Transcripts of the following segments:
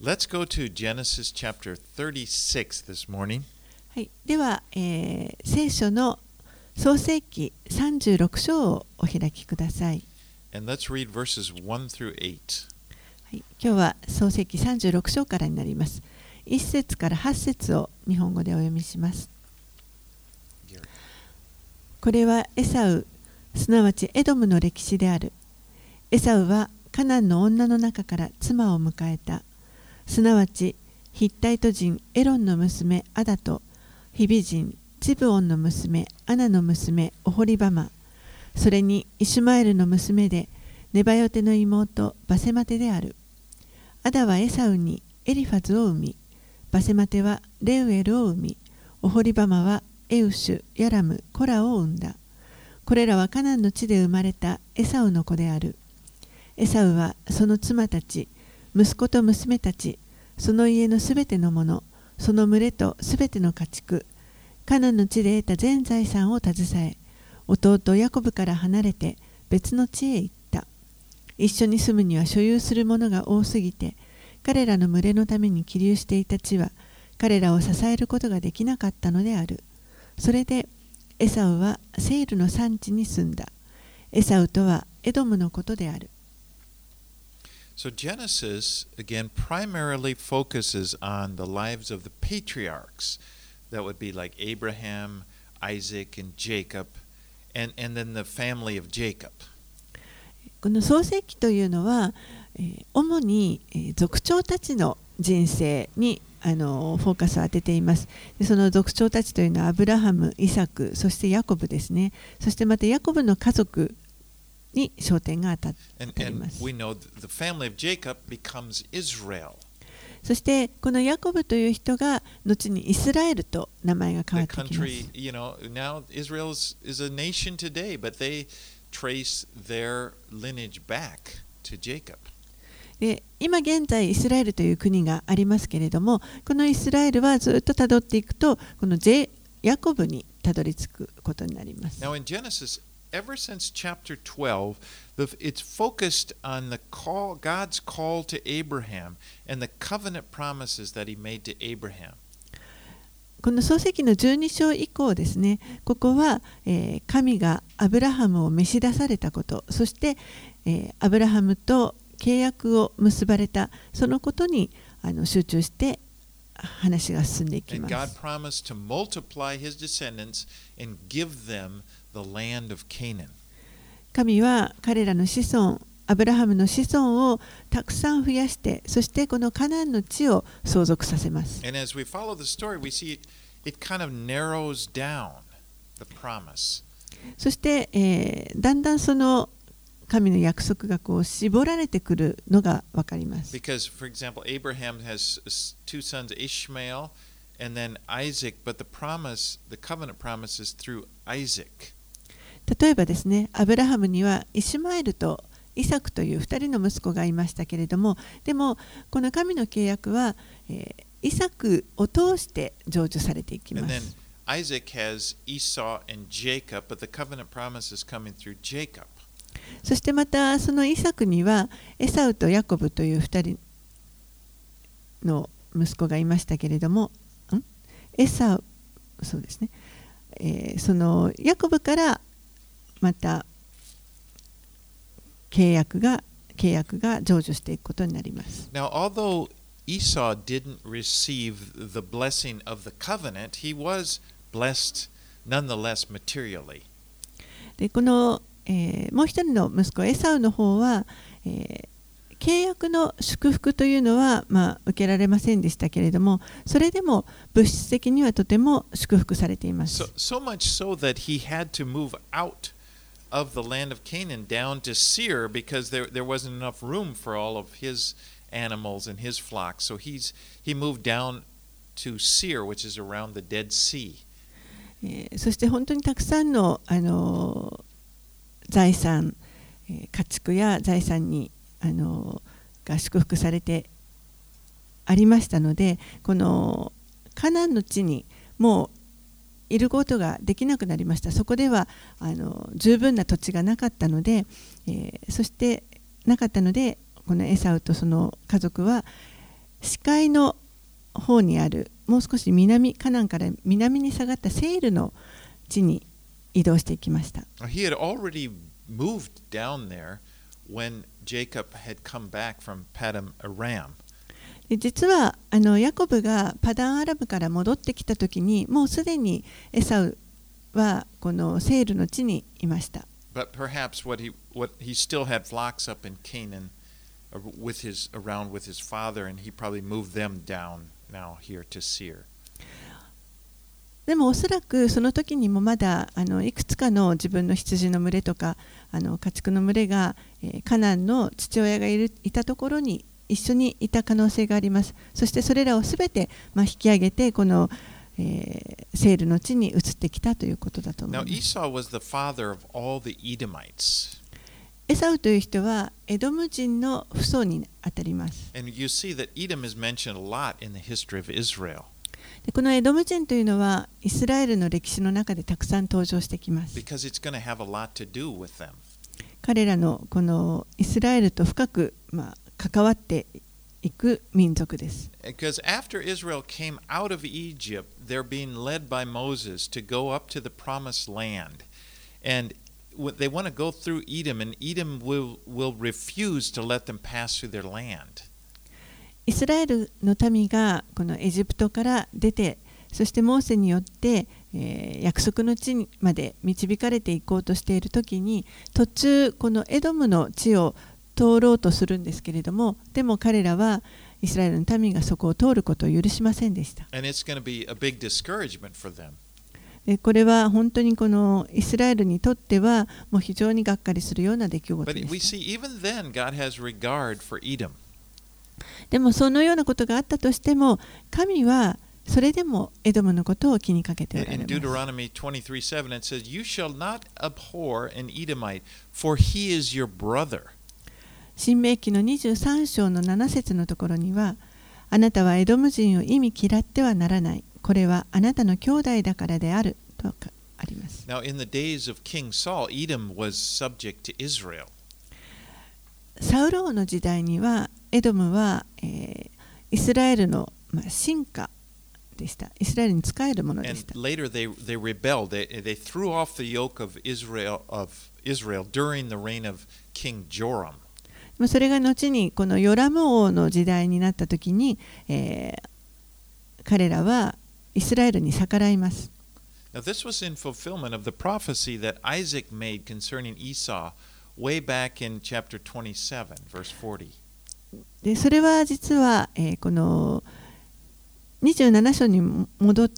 Let's go to Genesis chapter 36 this morning. はい、では、えー聖書の創世記36章をお開きください。And let's read verses 1 through 8. はい、今日は創世記36章からになります。1節から8節を日本語でお読みします。これはエサウ、すなわちエドムの歴史である。エサウはカナンの女の中から妻を迎えた。すなわちヒッタイト人エロンの娘アダとヒビ人ジブオンの娘アナの娘オホリバマ。それにイシュマエルの娘でネバヨテの妹バセマテである。アダはエサウにエリファズを生みバセマテはレウエルを生みオホリバマはエウシュヤラムコラを生んだ。これらはカナンの地で生まれたエサウの子である。エサウはその妻たち息子と娘たちその家のすべてのものその群れとすべての家畜カナンの地で得た全財産を携え弟ヤコブから離れて別の地へ行った。一緒に住むには所有するものが多すぎて彼らの群れのために起立していた地は彼らを支えることができなかったのである。それでエサウはセイルの産地に住んだ。エサウとはエドムのことである。So Genesis, again, primarily focuses on the lives of the patriarchs. That would be like Abraham, Isaac, and Jacob, and, and then the family of Jacob. この創世記というのは、えー主に、えー族長たちの人生にあのフォーカスを当てていますでその族長たちというのはアブラハム、イサクそしてヤコブですねそしてまたヤコブの家族に焦点が当たって。そしてこのヤコブという人が後にイスラエルと名前が変わってきます。今イ今現在イスラエルという国がありますけれどもこのイスラエルはずっとたどっていくとこのジェヤコブにたどり着くことになります。Ever since chapter 12, the, it's focused on the call, God's call to Abraham and the covenant promises that He made to Abraham. この創世記の12章以降ですねここは、えー神がアブラハムを召し出されたことそして、えーアブラハムと契約を結ばれたそのことにあの集中して話が進んでいきます。The land of Canaan. 神は彼らの子孫アブラハムの子孫をたくさん増やしてそしてこのカナンの地を相続させます。And as we follow the story, we see it, it kind of narrows down the promise. そして、えーだんだんその神の約束がこう絞られてくるのが分かります。Because, for example, Abraham has two sons, Ishmael and then Isaac, but the promise, the covenant promise is through Isaac. 例えばですね、アブラハムにはイシュマエルとイサクという2人の息子がいましたけれども、でもこの神の契約は、えーイサクを通して成就されていきます。Isaac has Esau and Jacob, but the covenant promise is coming through Jacob. そしてまたそのイサクにはエサウとヤコブという2人の息子がいましたけれども、ん？エサウ、そうですね、えーそのヤコブからまた契約が契約が成就していくことになります。Now, although Esau didn't receive the blessing of the covenant, he was blessed nonetheless materially. でこの、えーもう一人の息子エサウの方は、えー契約の祝福というのは、まあ、受けられませんでしたけれどもそれでも物質的にはとても祝福されています So, so much so that he had to move out of the land of Canaan down to Seir because there, there wasn't enough room for all of his animals and his flock. So he's, he moved down to Seir, which is around the Dead Sea. そして本当にたくさんの、あの財産、家畜や財産に、あのが祝福されてありましたのでこのカナンの地にもういることができなくなりましたそこではあの十分な土地がなかったので、えーそしてなかったのでこのエサウとその家族は視界の方にあるもう少し南カナンから南に下がったセールの地に移動していきました。He had already moved down there when Jacob had come back from Padam Aram. 実はあのヤコブがパダンアラムから戻ってきたときにもうすでにエサウはこのセールの地にいました。でもおそらくその時にもまだいくつかの自分の羊の群れとか家畜の群れが、カナンの父親がい,いたところに一緒にいた可能性があります。そしてそれらをすべて、まあ、引き上げてこの、えーセールの地に移ってきたということだと思い Now ます Edomites, エサウという人はエドム人の父祖にあたります。このエドム人というのはイスラエルの歴史の中でたくさん登場してきます.彼らのこのイスラエルと深く、まあ、関わっていく民族です。Because after Israel came out of Egypt, they're being led by Moses to go up to the promised land. And they want to go through Edom, and Edom will, will refuse to let them pass through their land. イスラエルの民がこのエジプトから出て、そしてモーセによって、えー約束の地にまで導かれていこうとしている時に途中このエドムの地を通ろうとするんですけれども、でも彼らはイスラエルの民がそこを通ることを許しませんでした。えこれは本当にこのイスラエルにとってはもう非常にがっかりするような出来事です。でもそのようなことがあったとしても、神はそれでもエドムのことを気にかけておられます。23, 7, says, 新明記の23章の7節のところにはあなたはエドム人を意味嫌ってはならないこれはあなたの兄弟だからであるとかあります Now, in the days of King Saul, Edom was subject to Israel. サウロ王の時代にはエドムは、えーイスラエルの、まあ、進化でしたイスラエルに仕えるもので And した later they, they rebelled. They, they threw off the yoke of Israel of Israel during the reign of King Joram. まあそれが後にこのヨラム王の時代になった時に、えー彼らはイスラエルに逆らいます Now, this was in fulfillment of the prophecy that Isaac made concerning Esau way back in chapter 27, verse 40. でそれは実は、えーこの27章に戻っ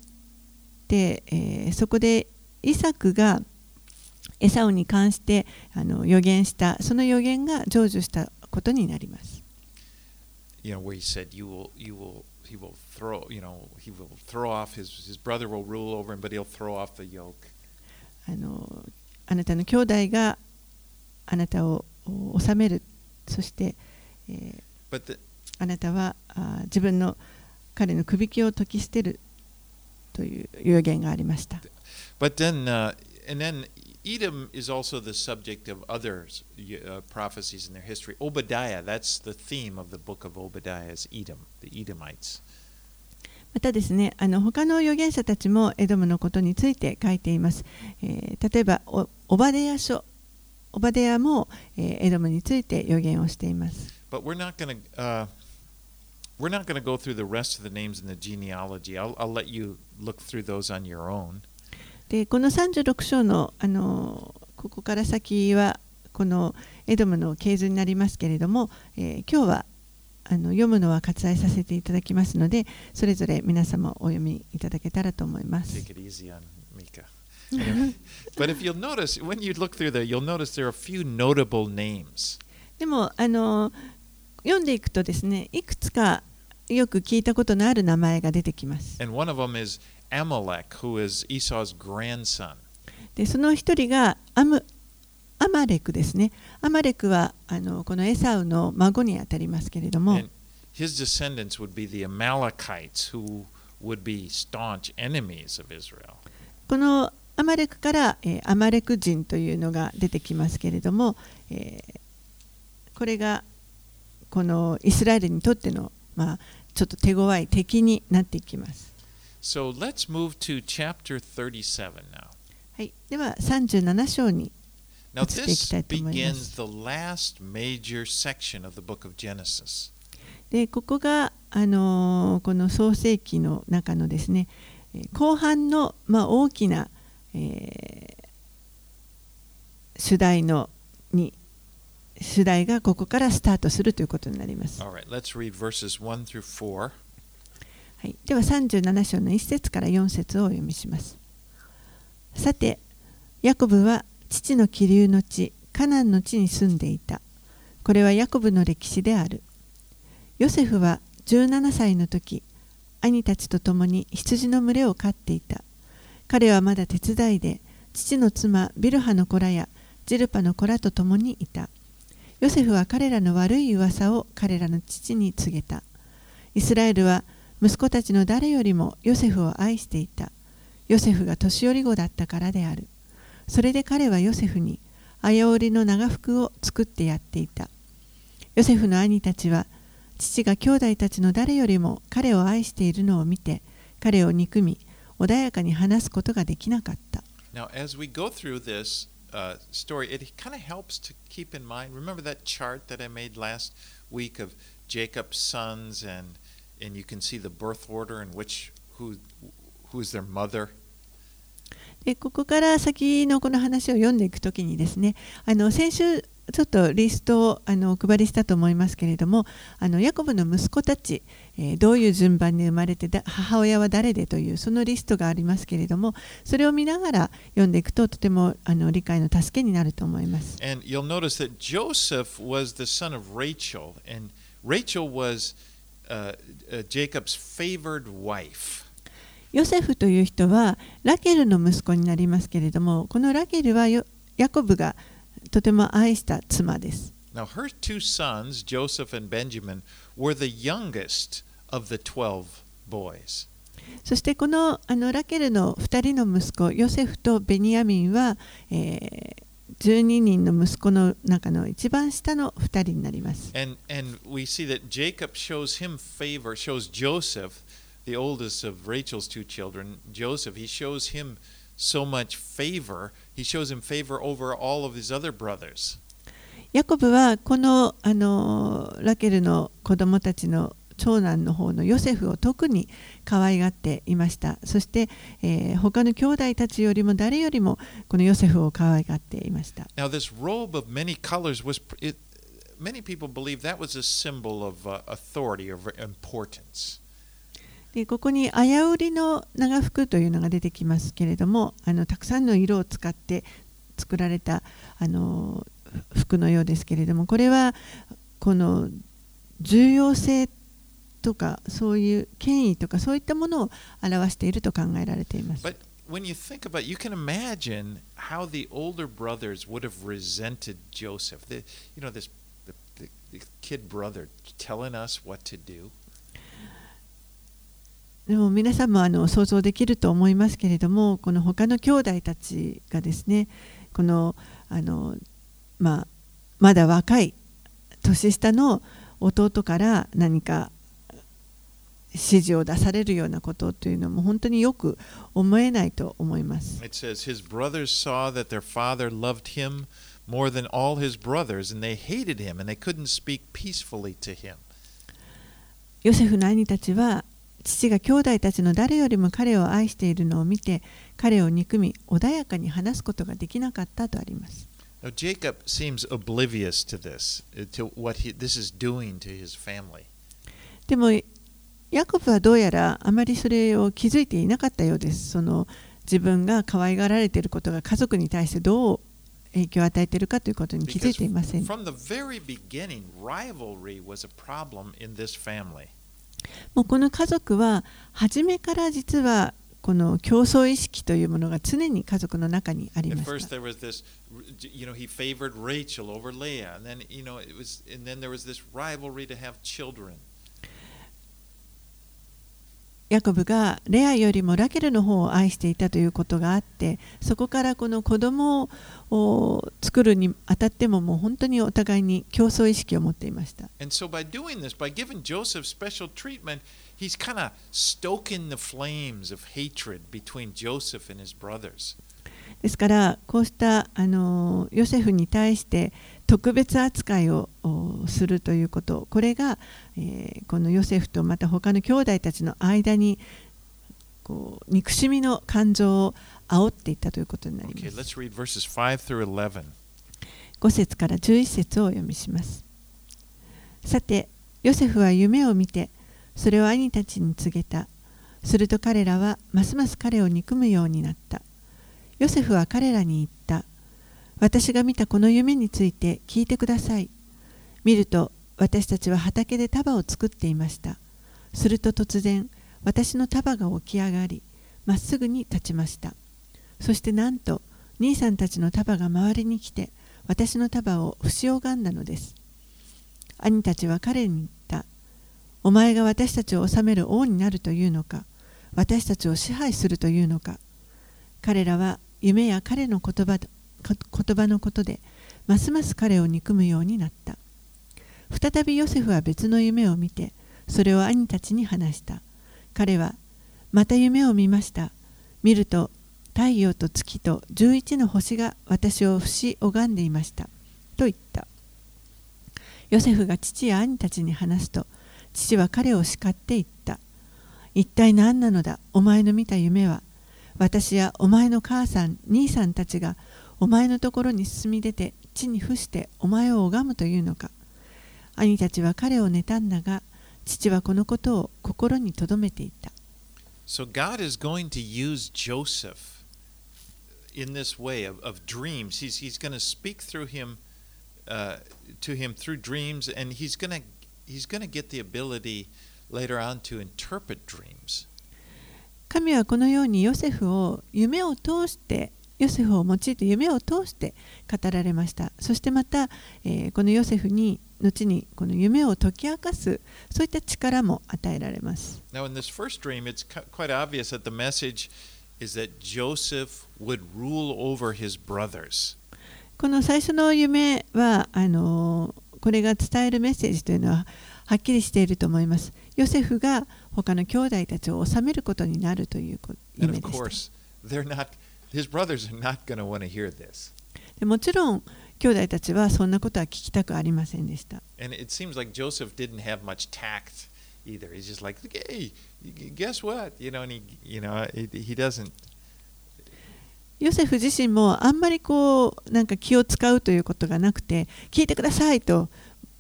て、えーそこでイサクがエサウに関してあの予言したその予言が成就したことになります。You know, where he said, "You will, you will, he will throw, you know, he will throw off his his brother will rule over him, but he'll throw off the yoke." あのあなたの兄弟があなたをお治めるそして、えー the, あなたはあ自分の彼の首輝を解き捨てるという予言がありました。but then, uh, and then Edom is also the subject of other uh, prophecies in their history. Obadiah, that's the theme of the book of Obadiah, is Edom, the Edomites. またですね、あの他の預言者たちもエドムのことについて書いています。えー例えばお、オバデヤ書、オバデヤも、えーエドムについて預言をしています。 But we're not going to. Uh, we're not going to go through the rest of the names in the genealogy. I'll, I'll let you look through those on your own. でこの36章の,あのここから先はこのエドムの系図になりますけれども、え、今日はあの読むのは割愛させていただきますのでそれぞれ皆様お読みいただけたらと思います。でもあの読んでいくとですねいくつかよく聞いたことのある名前が出てきます。Amalek, who is Esau's grandson. でその一人がアムアマレクですね。アマレクはあのこのエサウの孫にあたりますけれども And his descendants would be the Amalekites, who would be staunch enemies of Israel. このアマレクから、えーアマレク人というのが出てきますけれども、えーこれがこのイスラエルにとっての、まあ、ちょっと手強い敵になっていきます。So let's move to chapter 37 now. はい、では37章に Now, Let's take this that to my begins the last major section of the book of Genesis. でここが、あのーこの創世記の中のですねえー後半の、まあ、大きな、えー主題のに主題がここからスタートするということになります。All right, let's read verses 1 through 4. はい、では37章の1節から4節をお読みします。さて、ヤコブは父の気流の地、カナンの地に住んでいた。これはヤコブの歴史である。ヨセフは17歳の時、兄たちと共に羊の群れを飼っていた。彼はまだ手伝いで、父の妻ビルハの子らやジルパの子らと共にいた。ヨセフは彼らの悪い噂を彼らの父に告げた。イスラエルは息子たちの誰よりもヨセフを愛していた。ヨセフが年寄り子だったからである。それで彼はヨセフに綾織の長服を作ってやっていた。ヨセフの兄たちは父が兄弟たちの誰よりも彼を愛しているのを見て彼を憎み穏やかに話すことができなかった。Now, as we go through this uh, story, it kind of helps to keep in mind. Remember that chart that I made last week of Jacob's sons, and and you can see the birth order and which who who's their mother. でここから先のこの話を読んでいくときにですねあの先週ちょっとリストをあのお配りしたと思いますけれどもあのヤコブの息子たち、えーどういう順番に生まれてだ母親は誰でというそのリストがありますけれどもそれを見ながら読んでいくととてもあの理解の助けになると思います。And you'll notice that Joseph was the son of Rachel, and Rachel was uh, uh, Jacob's favored wife. ヨセフという人はラケルの息子になりますけれどもこのラケルはよヤコブがとても愛した妻です。Now, her two sons, Joseph and Benjamin, were the youngest of the 12 boys. そしてこのあのラケルの2人の息子ヨセフとベニヤミンは、えー12人の息子の中の一番下の2人になります。And and we see that Jacob shows him favor, shows Joseph, the oldest of Rachel's two children, Joseph, he shows him so much favor. He shows him favor over all of his other brothers. ヤコブはこのあのラケルの子供たちの長男の方のヨセフを特に可愛がっていました。そして、えー他の兄弟たちよりも誰よりもこのヨセフを可愛がっていました。Now, this robe of many colors was it. Many people believe that was a symbol of uh, authority or importance. でここに綾織の長服というのが出てきますけれどもあのたくさんの色を使って作られたあの服のようですけれどもこれはこの重要性とかそういう権威とかそういったものを表していると考えられています。But when you think about it, you can imagine how the older brothers would have resented Joseph. The, you know, this the, the, the kid brother telling us what to do. でも皆さんもあの想像できると思いますけれどもこの他の兄弟たちがですねこのあの、まあ、まだ若い年下の弟から何か指示を出されるようなことというのも本当によく思えないと思います。It says his brothers saw that their father loved him more than all his brothers, and they hated him, and they couldn't speak peacefully to him. ヨセフの兄たちは父が兄弟たちの誰よりも彼を愛しているのを見て彼を憎み穏やかに話すことができなかったとあります。Now Jacob seems oblivious to this, uh, to what he, this is doing to his family. でもヤコブはどうやらあまりそれを気づいていなかったようです。その自分が可愛がられていることが家族に対してどう影響を与えているかということに気づいていません。もうこの家族は初めから実はこの競争意識というものが常に家族の中にありました。ヤコブがレアよりもラケルの方を愛していたということがあってそこからこの子供を作るにあたってももう本当にお互いに競争意識を持っていました。ですから、こうした、あの、ヨセフに対して、特別扱いをおするということこれが、えーこのヨセフとまた他の兄弟たちの間にこう憎しみの感情を煽っていったということになります。let's read verses 5 through 11. 5節から11節をお読みします。さて、ヨセフは夢を見て、それを兄たちに告げた。すると彼らはますます彼を憎むようになった。ヨセフは彼らに言った。私が見たこの夢について聞いてください。見ると、私たちは畑で束を作っていました。すると突然、私の束が起き上がり、まっすぐに立ちました。そしてなんと、兄さんたちの束が周りに来て、私の束を不し拝んだのです。兄たちは彼に言った。お前が私たちを治める王になるというのか、私たちを支配するというのか。彼らは夢や彼の言葉言葉のことで、ますます彼を憎むようになった。再びヨセフは別の夢を見て、それを兄たちに話した。彼は、また夢を見ました。見ると、太陽と月と11の星が私を不し拝んでいました。と言った。ヨセフが父や兄たちに話すと、父は彼を叱って言った。一体何なのだ、お前の見た夢は。私やお前の母さん、兄さんたちがお前のところに進み出て地に伏してお前を拝むというのか。兄たちは彼を妬んだが、父はこのことを心に留めていた。So God is going to use Joseph in this way of, of dreams. He's, he's going to speak through him uh, to him through dreams, and he's going to he's to get the ability later on to interpret dreams. 神はこのようにヨセフを夢を通してヨセフを用いて夢を通して語られました。そしてまた、えーこのヨセフに後にこの夢を解き明かすそういった力も与えられます。Now, in this first dream, it's quite obvious that the message is that Joseph would rule over his brothers. この最初の夢はあのーこれが伝えるメッセージというのははっきりしていると思います。ヨセフが他の兄弟たちを治めることになるというこ And 夢 of でした。course, they're not his brothers are not going to want to hear this. でもちろん兄弟たちはそんなことは聞きたくありませんでした And it seems like Joseph didn't have much tact either. He's just like, hey, guess what? You know, and he, you know, he, he doesn't. ヨセフ自身もあんまりこうなんか気を使うということがなくて聞いてくださいと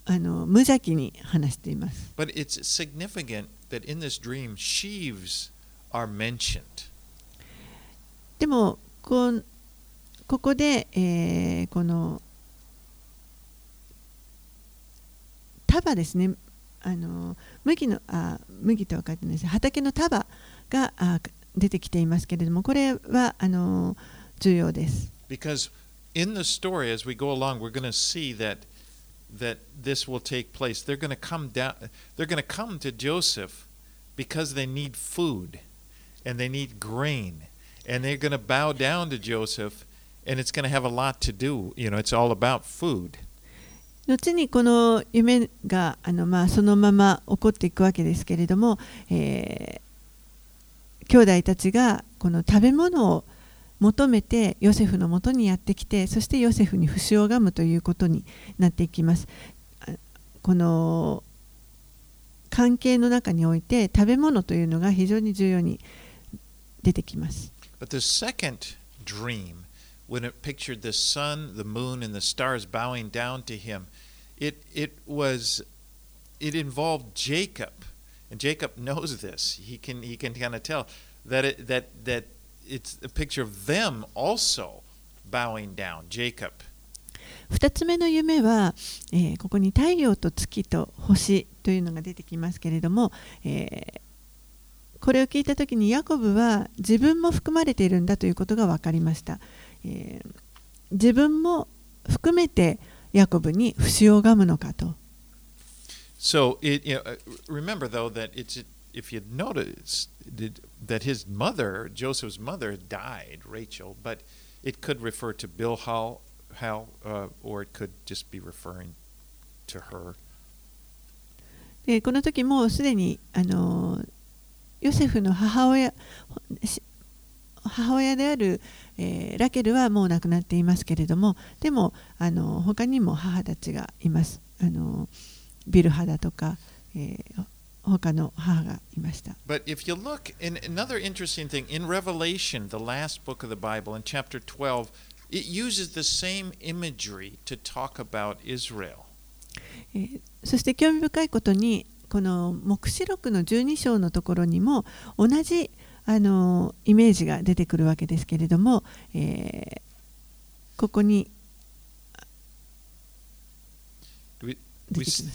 あの無邪気に話しています But it's significant that in this dream, sheaves are mentioned. でもこここで、えーこの束ですねあの麦のあ麦とは書いてないです畑の束があ出てきていますけれどもこれはあの重要です Because in the story, as we go along, we're going to see that that this will take place. They're going to come down. They're going to come to Joseph because they need food and they need grain, and they're going to bow down to Joseph, and it's going to have a lot to do. You know, it's all about food. 後にこの夢があの、まあ、そのまま起こっていくわけですけれども、えー兄弟たちがこの食べ物を求めてヨセフのもとにやってきてそしてヨセフに不死を拝むということになっていきます。この関係の中において食べ物というのが非常に重要に出てきます。But the second dream, when it pictured the sun, the moon, and the stars bowing down to him, it it was it involved Jacob, and Jacob knows this. He can he can kind of tell that it that that it's a picture of them also bowing down. Jacob. 2つ目の夢は、えーここに太陽と月と星というのが出てきますけれども、えー これを聞いた時にヤコブは自分も含まれているんだということが分かりました、えー自分も含めてヤコブに不死を拝むのかと So it you know, uh, remember though that it's if you'd notice that his mother, Joseph's mother, died, Rachel, but it could refer to Bilhah, Hal, uh, or it could just be referring to her. でこの時もうすでにあのヨセフの母親し母親である、えーラケルはもう亡くなっていますけれどもでもあの他にも母たちがいますあのビルハだとか、えー他の母がいました But if you look, in another interesting thing, in Revelation, the last book of the Bible, in chapter 12, it uses the same imagery to talk about Israel. えーそして興味深いことにこの黙示録の12章のところにも同じあのイメージが出てくるわけですけれども、えーここに We,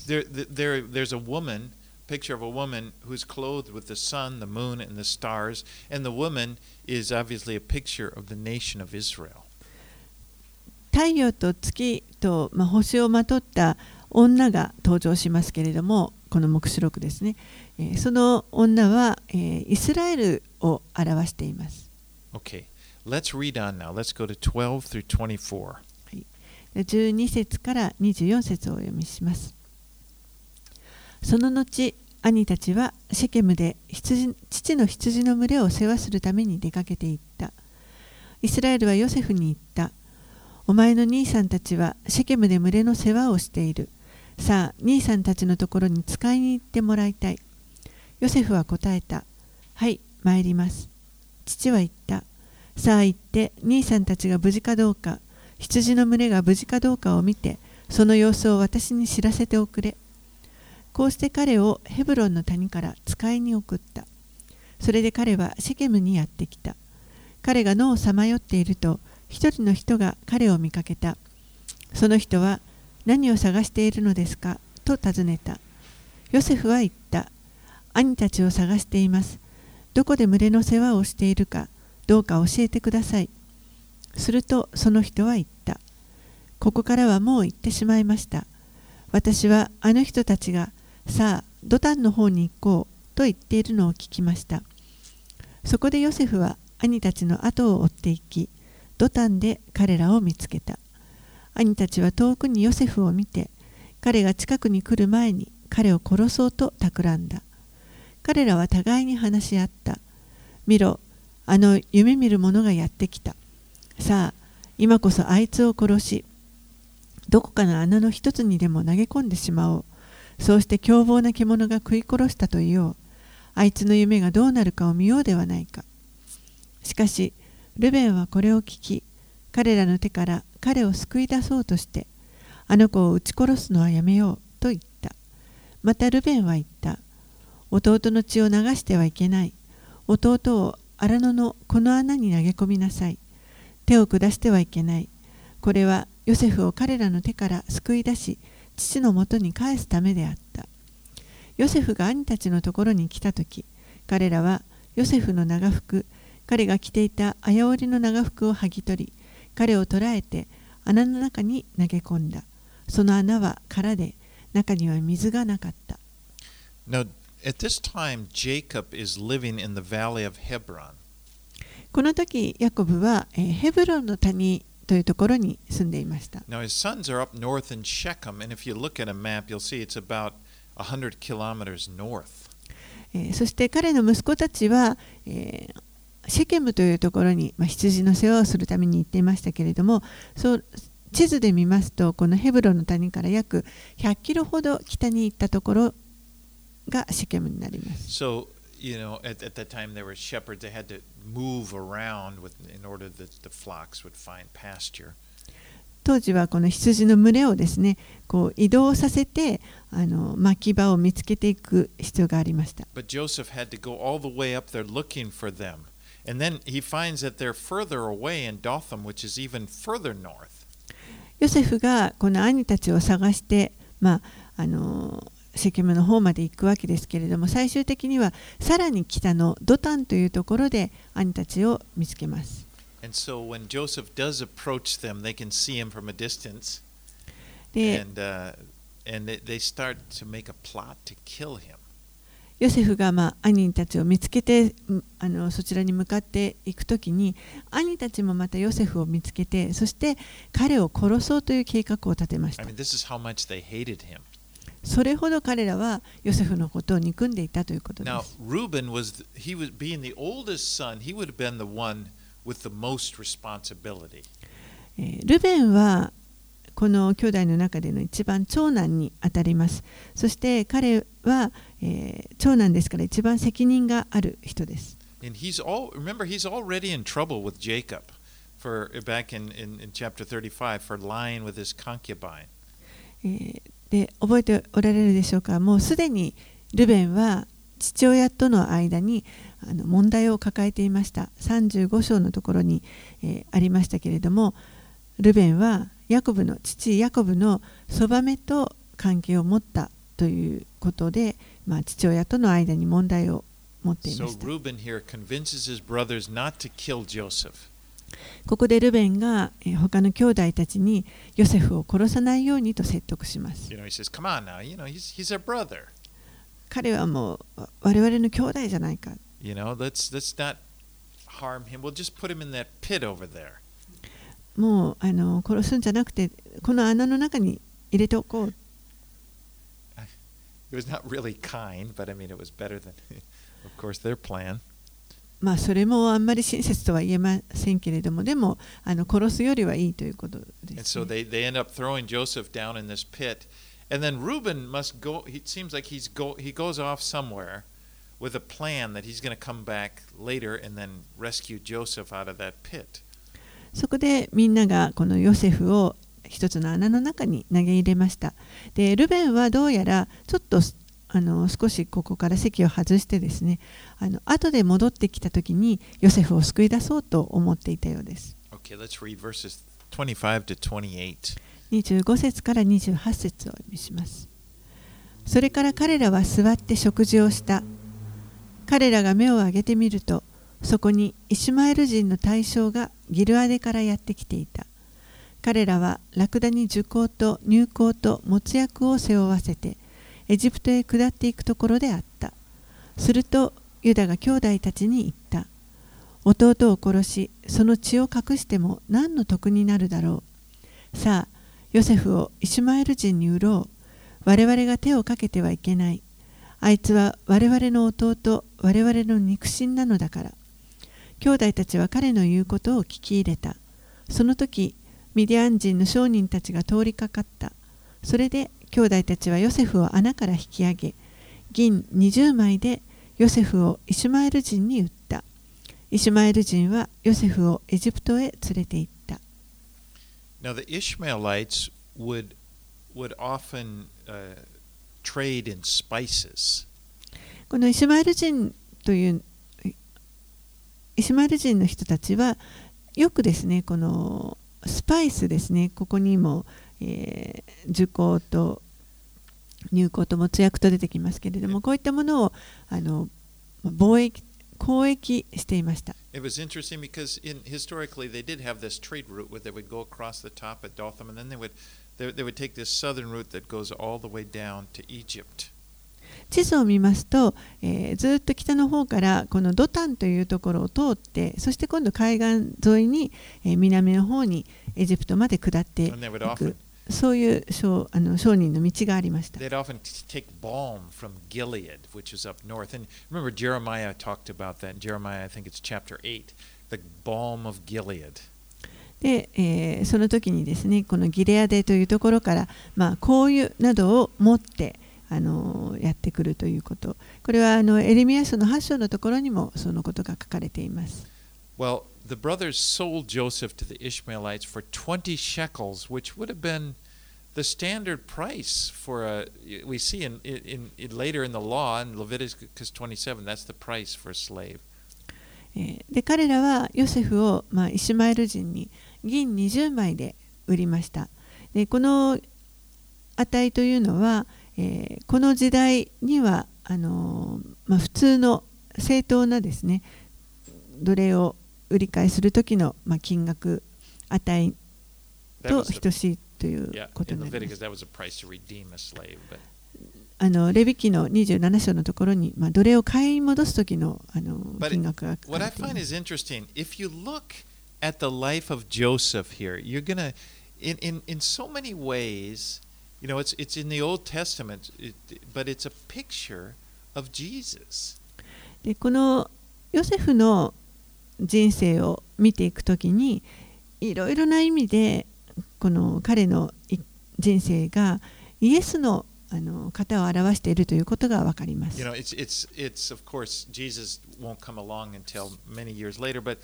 there, there, there's a woman, picture of a woman who's clothed with the sun, the moon, and the stars, and the woman is obviously a picture of the nation of Israel. 太陽と月と、まあ、星をまとった女が登場しますけれどもこの黙示録ですね、えーその女は、えーイスラエルを表しています。Okay, let's read on now. Let's go to 12 through 24. 12節から24節をお読みします。その後兄たちはシェケムで羊父の羊の群れを世話するために出かけていった。イスラエルはヨセフに言った。お前の兄さんたちはシェケムで群れの世話をしているさあ兄さんたちのところに使いに行ってもらいたい。ヨセフは答えた。はい参ります。父は言った。さあ行って兄さんたちが無事かどうか。羊の群れが無事かどうかを見てその様子を私に知らせておくれ。こうして彼をヘブロンの谷から使いに送った。それで彼はシェケムにやってきた。彼が野をさまよっていると一人の人が彼を見かけた。その人は何を探しているのですか？と尋ねた。ヨセフは言った。兄たちを探しています。どこで群れの世話をしているか？どうか教えてください。するとその人は言った。ここからはもう行ってしまいました。私はあの人たちがさあドタンの方に行こう。と言っているのを聞きました。そこでヨセフは兄たちの後を追っていきドタンで彼らを見つけた。兄たちは遠くにヨセフを見て彼が近くに来る前に彼を殺そうと企んだ。彼らは互いに話し合った。見ろあの夢見る者がやってきた。さあ今こそあいつを殺しどこかの穴の一つにでも投げ込んでしまおう。そうして凶暴な獣が食い殺したと言おう。あいつの夢がどうなるかを見ようではないか。しかしルベンはこれを聞き彼らの手から彼を救い出そうとしてあの子を撃ち殺すのはやめようと言った。またルベンは言った。弟の血を流してはいけない。弟を荒野のこの穴に投げ込みなさい。手を下してはいけない。これはヨセフを彼らの手から救い出し父のもとに返すためであった。ヨセフが兄たちのところに来た時彼らはヨセフの長服彼が着ていた綾織の長服を剥ぎ取り彼を捕らえて穴の中に投げ込んだその穴は空で中には水がなかった Now, at this time, Jacob is living in the valley of Hebron. この時ヤコブは、えーヘブロンの谷というところに住んでいました Now, his sons are up north in Shechem, and if you look at a map, you'll see it's about 100 kilometers north. えーそして彼の息子たちは、えーシェケムというところに、まあ、羊の世話をするために行っていましたけれどもそう地図で見ますとこのヘブロンの谷から約100キロほど北に行ったところがシェケムになります。So, you know, at, at that time, there were shepherds. They had to move around with, in order that the flocks would find pasture. 当時はこの羊の群れをですねこう移動させてあの牧場を見つけていく必要がありました。But Joseph had to go all the way up there looking for them. And then he finds that they're further away in Dothan, which is even further north. ヨセフがこの兄たちを探して、まあ、あのシェケムの方まで行くわけですけれども最終的にはさらに北のドタンというところで兄たちを見つけます。And so when Joseph does approach them, they can see him from a distance. で And, uh, and they, they start to make a plot to kill him. ヨセフがまあ兄たちを見つけてうんあのそちらに向かっていくときに兄たちもまたヨセフを見つけてそして彼を殺そうという計画を立てまし I た mean. それほど彼らはヨセフのことを憎んでいたということで Now, す Reuben was, he was being the oldest son, he would have been the one with the most responsibility. えールベンはこの兄弟の中での一番長男にあたりますそして彼は、えー長男ですから一番責任がある人です。And he's all, remember, he's already in trouble with Jacob for back in, in, in chapter 35 for lying with his concubine. えーで覚えておられるでしょうか？もうすでにルベンは父親との間にあの問題を抱えていました。35章のところに、えーありましたけれどもルベンはヤコブの父ヤコブのそばめと関係を持ったということで、まあ、父親との間に問題を持っています。ここでルベンが他の兄弟たちにヨセフを殺さないようにと説得します。彼はもう我々の兄弟じゃないか。もうあの殺すんじゃなくてこの穴の中に入れておこう。It was not really kind, but I mean, it was better than, of course, their plan. まあそれもあんまり親切とは言えませんけれどもでもあの殺すよりはいいということで And す、 so ね、 they, they end up throwing Joseph down in this pit. And then Reuben must go, he- it seems like he's go, he goes off somewhere with a plan that he's going to come back later and then rescue Joseph out of that pit. そこでみんながこのヨセフを 一つの穴の中に投げ入れましたでルベンはどうやらちょっとあの少しここから席を外してですねあの後で戻ってきた時にヨセフを救い出そうと思っていたようです Okay, let's read verses 25 to 28. 25節から28節をお読みします。それから彼らは座って食事をした。彼らが目を上げてみると、そこにイシュマエル人の大将がギルアデからやってきていた。彼らはラクダに受講と入港と没薬を背負わせて、エジプトへ下っていくところであった。すると、ユダが兄弟たちに言った。弟を殺し、その血を隠しても何の得になるだろう。さあ、ヨセフをイシュマエル人に売ろう。我々が手をかけてはいけない。あいつは我々の弟、我々の肉親なのだから。兄弟たちは彼の言うことを聞き入れた。その時、ミディアン人の商人たちが通りかかった。それで兄弟たちはヨセフを穴から引き上げ、銀20枚でヨセフをイシュマエル人に売った。イシュマエル人はヨセフをエジプトへ連れて行った。Now, the Ishmaelites would, would often uh, trade in spices. このイシュマエル人というイシュマエル人の人たちはよくですねこのスパイスですねここにも、えー、受講と入港と没薬と出てきますけれどもこういったものをあの貿易交易していました It was interesting because in, historically they did have this trade route where they would go across the top at Dothan and then they would, they, they would take this southern route that goes all the way down to Egypt. 地図を見ますと、えーずっと北の方からこのドタンというところを通ってそして今度海岸沿いに、えー南の方にエジプトまで下っていくそういう商あの商人の道がありました。they'd often take balm from Gilead, which is up north. And remember Jeremiah talked about that Jeremiah, I think it's chapter 8, the balm of Gilead. で、えーその時にですねこのギレアデというところから、まあ、香油などを持って、あのーやってくるということこれはあのエレミア書の8章のところにもそのことが書かれています。Well, the brothers sold Joseph to the Ishmaelites for 20 shekels, which would have been the standard price for a. We see in, in, in later in the law in Leviticus 27, that's the price for a slave. えーで彼らはヨセフを、まあ、イシュマエル人に銀20枚で売りましたでこの値というのは、えー、この時代にはあのまあ、普通の正当なですね奴隷を売り買いする時の、まあ、金額値と等しいということになります。あのレビキの27章のところに、まあ、奴隷を買い戻す時の,あの金額が。You know, it's, it's in the Old Testament, it, but it's a picture of Jesus. でこのヨセフの人生を見ていくときにいろいろな意味でこの彼のい人生がイエスのあの方を表しているということがわかります You。know, it's, it's, it's, of course, Jesus won't come along until many years later, but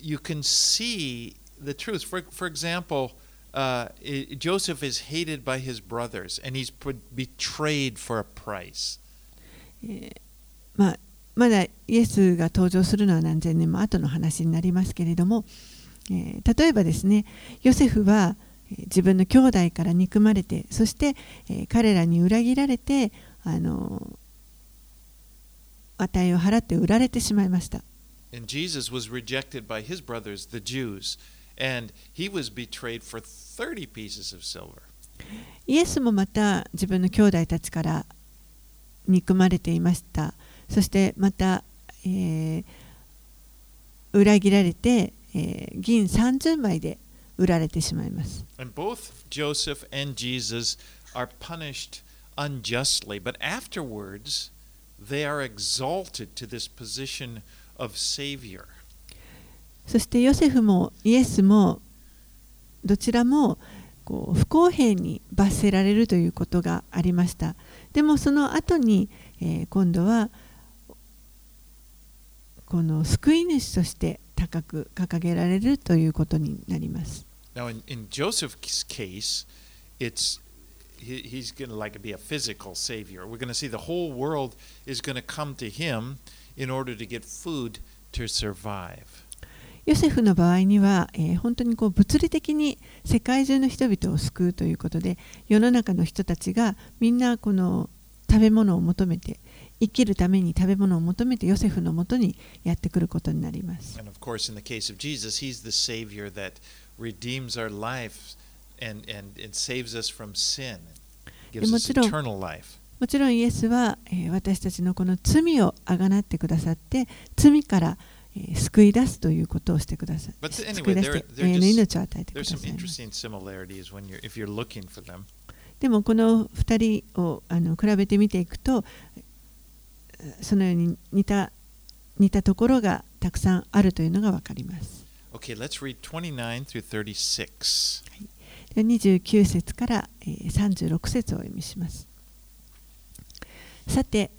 you can see the truth. For, for example, uh, Joseph is hated by his brothers, and he's put, betrayed for a price. まあ、まだイエスが登場するのは何千年も後の話になりますけれども、えー例えばですねヨセフはえー自分の兄弟から憎まれてそして、えー彼らに裏切られてあの値を払って売られてしまいました And Jesus was rejected by his brothers, the Jews, and he was betrayed for 30 pieces of silver. イエスもまた自分の兄弟たちから憎まれていましたそしてまた、えー裏切られて、えー銀30枚で売られてしまいます And both Joseph and Jesus are punished unjustly, but afterwards they are exalted to this position of Savior. そしてヨセフもイエスもどちらもこう不公平に罰せられるということがありましたでもその後に、えー今度はこの救い主として高く掲げられるということになります Now, in, in Joseph's case, it's he, he's going to like be a physical savior. We're going to see the whole world is going to come to him in order to get food to survive. ヨセフの場合には、えー本当にこう物理的に世界中の人々を救うということで世の中の人たちがみんなこの食べ物を求めて生きるために食べ物を求めてヨセフのもとにやってくることになります。And of course, in the case of Jesus, he's the savior that redeems our life and, and, and saves us from sin, gives us もちろん eternal life. もちろんイエスは、えー私たちのこの罪をあがなってくださって罪から、えー救い出すということをしてください救い出して永遠の命を与えてください.でもこの2人をあの比べてみていくとそのように似た似たところがたくさんあるというのが分かります。Okay, let's read 29 through 36. では29節から、えー36節をお読みします。さて、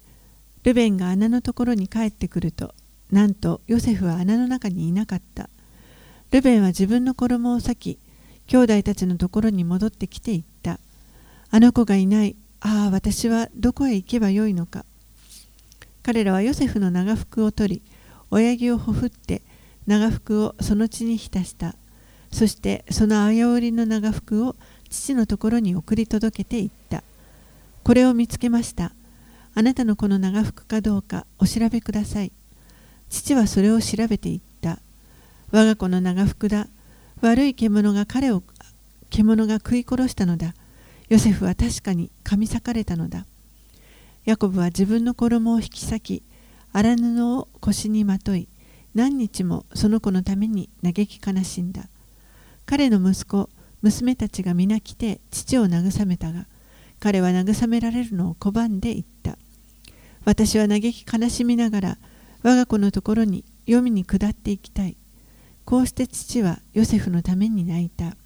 ルベンが穴のところに帰ってくると、なんとヨセフは穴の中にいなかった。ルベンは自分の衣を裂き、兄弟たちのところに戻ってきて言った。あの子がいない。ああ、私はどこへ行けばよいのか。彼らはヨセフの長服を取り、親木をほふって、長服をその地に浸した。そしてその綾織の長服を父のところに送り届けていった。これを見つけました。あなたのこの長服かどうかお調べください。父はそれを調べていった。我が子の長服だ。悪い獣が彼を獣が食い殺したのだ。ヨセフは確かに噛み裂かれたのだ。ヤコブは自分の衣を引き裂き、荒布を腰にまとい、何日もその子のために嘆き悲しんだ。彼の息子、娘たちが皆来て父を慰めたが、彼は慰められるのを拒んで言った。私は嘆き悲しみながら、我が子のところに黄泉に下っていきたい。こうして父はヨセフのために泣いた。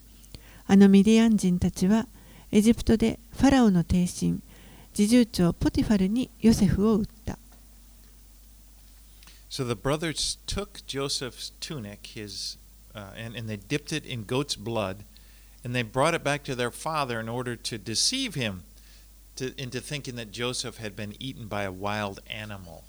あのミディアン人たちは、エジプトでファラオの帝神、侍従長ポティファルにヨセフを売った。So the brothers took Joseph's tunic, his, uh, and, and they dipped it in goat's blood, and they brought it back to their father in order to deceive him to, into thinking that Joseph had been eaten by a wild animal.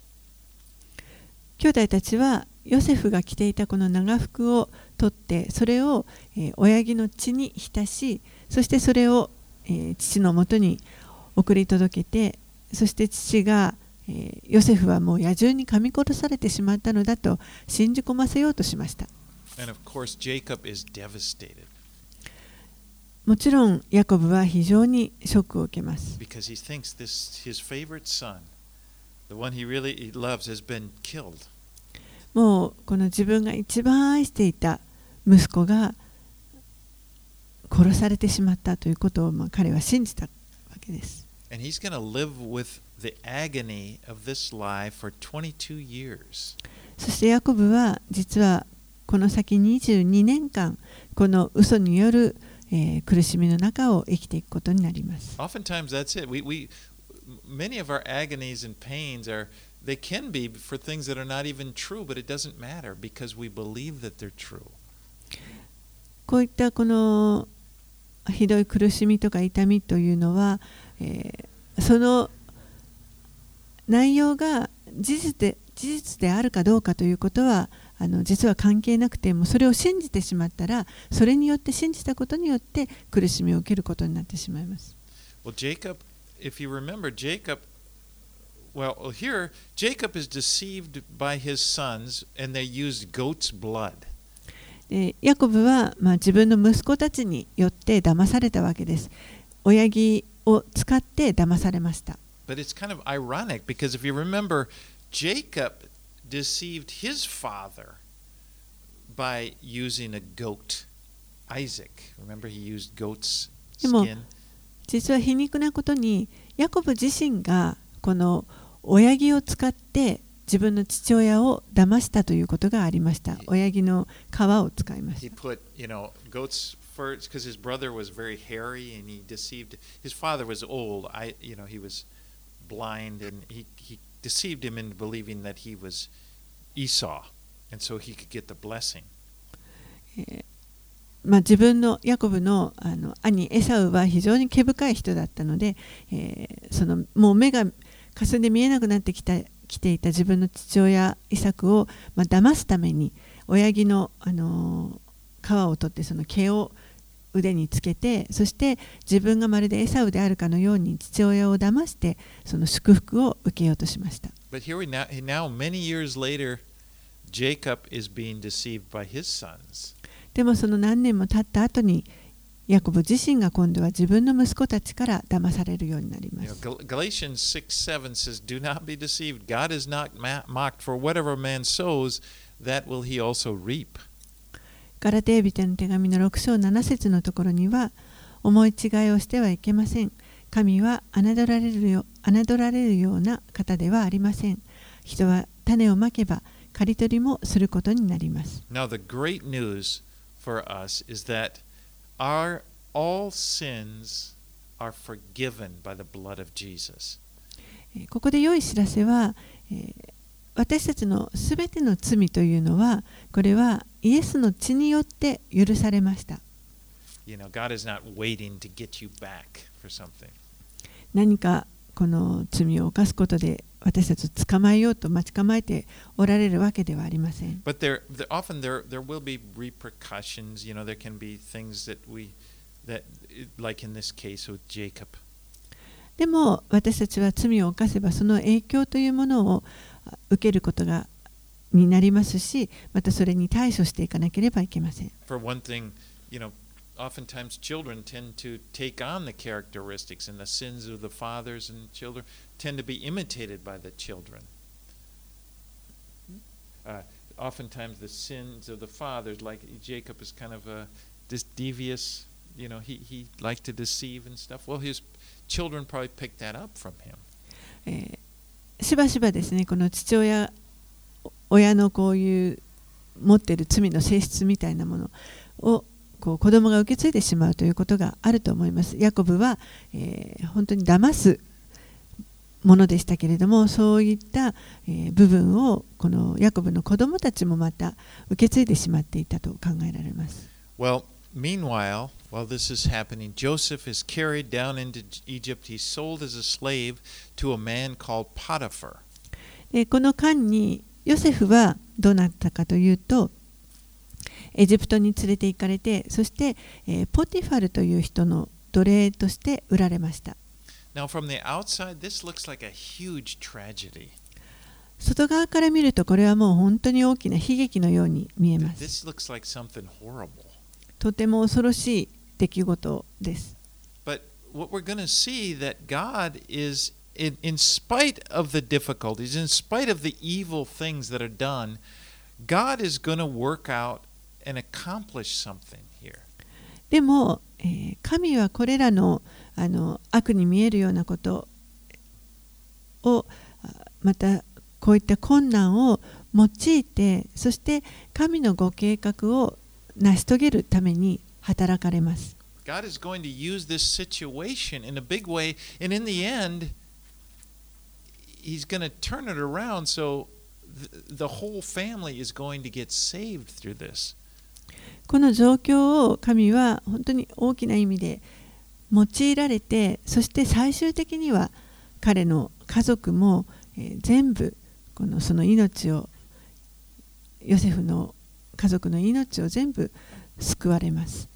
兄弟たちはヨセフが着ていたこの長服を取ってそれを、えー親木の血に浸しそしてそれを、えー父のもとに送り届けてそして父が、えーヨセフはもう野獣に噛み殺されてしまったのだと信じ込ませようとしました.もちろんヤコブは非常にショックを受けます。もうこの自分が一番愛していた息子が殺されてしまったということを彼は信じたわけです。そしてヤコブは実はこの先22年間この嘘による、苦しみの中を生きていくことになります。Many of our agonies and pains are they can be for things that are not even true, but it doesn't matter because we believe that they're true. こういったこのひどい苦しみとか痛みというのは、えーその内容が事実で事実であるかどうかということはあの実は関係なくてもそれを信じてしまったらそれによって信じたことによって苦しみを受けることになってしまいます。Well, Jacob, if you remember, Jacob, well, here, Jacob is deceived by his sons and they used goat's blood. でヤコブは、まあ、自分の息子たちによって騙されたわけです。親木を使って騙されました。 But it's kind of ironic because if you remember, Jacob deceived his father by using a goat, Isaac. Remember, he used goat's でも skin. 実は皮肉なことにヤコブ自身がこの親木を使って自分の父親を騙したということがありました親木の皮を使いました because his brother was very hairy and he deceived. His father was old. I, you know, he was blind and he, he deceived him into believing that he was Esau, and so he could get the blessing. まあ、自分のヤコブのあの兄エサウは非常に毛深い人だったので、えーそのもう目が霞んで見えなくなってきた来ていた自分の父親イサクを、まあ、騙すために親木の、あのー皮を取ってその毛を腕につけてそして自分がまるでエサウであるかのように父親を騙してその祝福を受けようとしました。But here we now, now many years later, Jacob is being deceived by his sons. でもその何年も経った後にヤコブ自身が今度は自分の息子たちから騙されるようになります。Gal- Galatians 6 7 says, Do not be deceived. God is not mocked, for whatever man sows, that will he also reap. ガラテービテの手紙の6章7節のところには思い違いをしてはいけません。神は侮られるよ侮られるような方ではありません。人は種をまけば刈り取りもすることになります。Now, the great news for us is that our all sins are forgiven by the blood of Jesus. えーここで良い知らせは、えー私たちのすべての罪というのはこれはイエスの血によって許されました。You know, God is not waiting to get you back for something. 何かこの罪を犯すことで私たちを捕まえようと待ち構えておられるわけではありません。でも、こういった私たちは罪を犯せばその影響というものを受けることがになりますし、またそれに対処していかなければいけません。For one thing, you know, oftentimes children tend to take on the characteristics and the sins of the fathers and children tend to be imitated by the children. Uh, oftentimes the sins of the fathers, like Jacob is kind of a this devious, you know, he, he liked to deceive and stuff. Well, his children probably picked that up from him. えーしばしばですねこの父親親のこういう持っている罪の性質みたいなものを こう子供が受け継いでしまうということがあると思います。ヤコブは、えー本当に騙すものでしたけれどもそういった、えー部分をこのヤコブの子供たちもまた受け継いでしまっていたと考えられます。Well, meanwhile, while this is happening, Joseph is carried down into Egypt. He's sold as a slave to a man called Potiphar. でこの間にヨセフはどうなったかというとエジプトに連れて行かれてそして、えーポティファルという人の奴隷として売られました Now, from the outside, this looks like a huge tragedy. 外側から見るとこれはもう本当に大きな悲劇のように見えます like. とても恐ろしい出来事です。But what we're going to see that God is, in, in spite of the difficulties, in spite of the evil things that are done, God is going to work out and accomplish something here. でも、えー神はこれらのあの悪に見えるようなことをあまたこういった困難を用いてそして神のご計画を成し遂げるために働かれます。 God is going to use this situation in a big way, and in the end, He's going to turn it around so th- the whole family is going to get saved through this. この状況を神は本当に大きな意味で用いられてそして最終的には彼の家族も、えー全部このその命をヨセフの家族の命を全部救われます.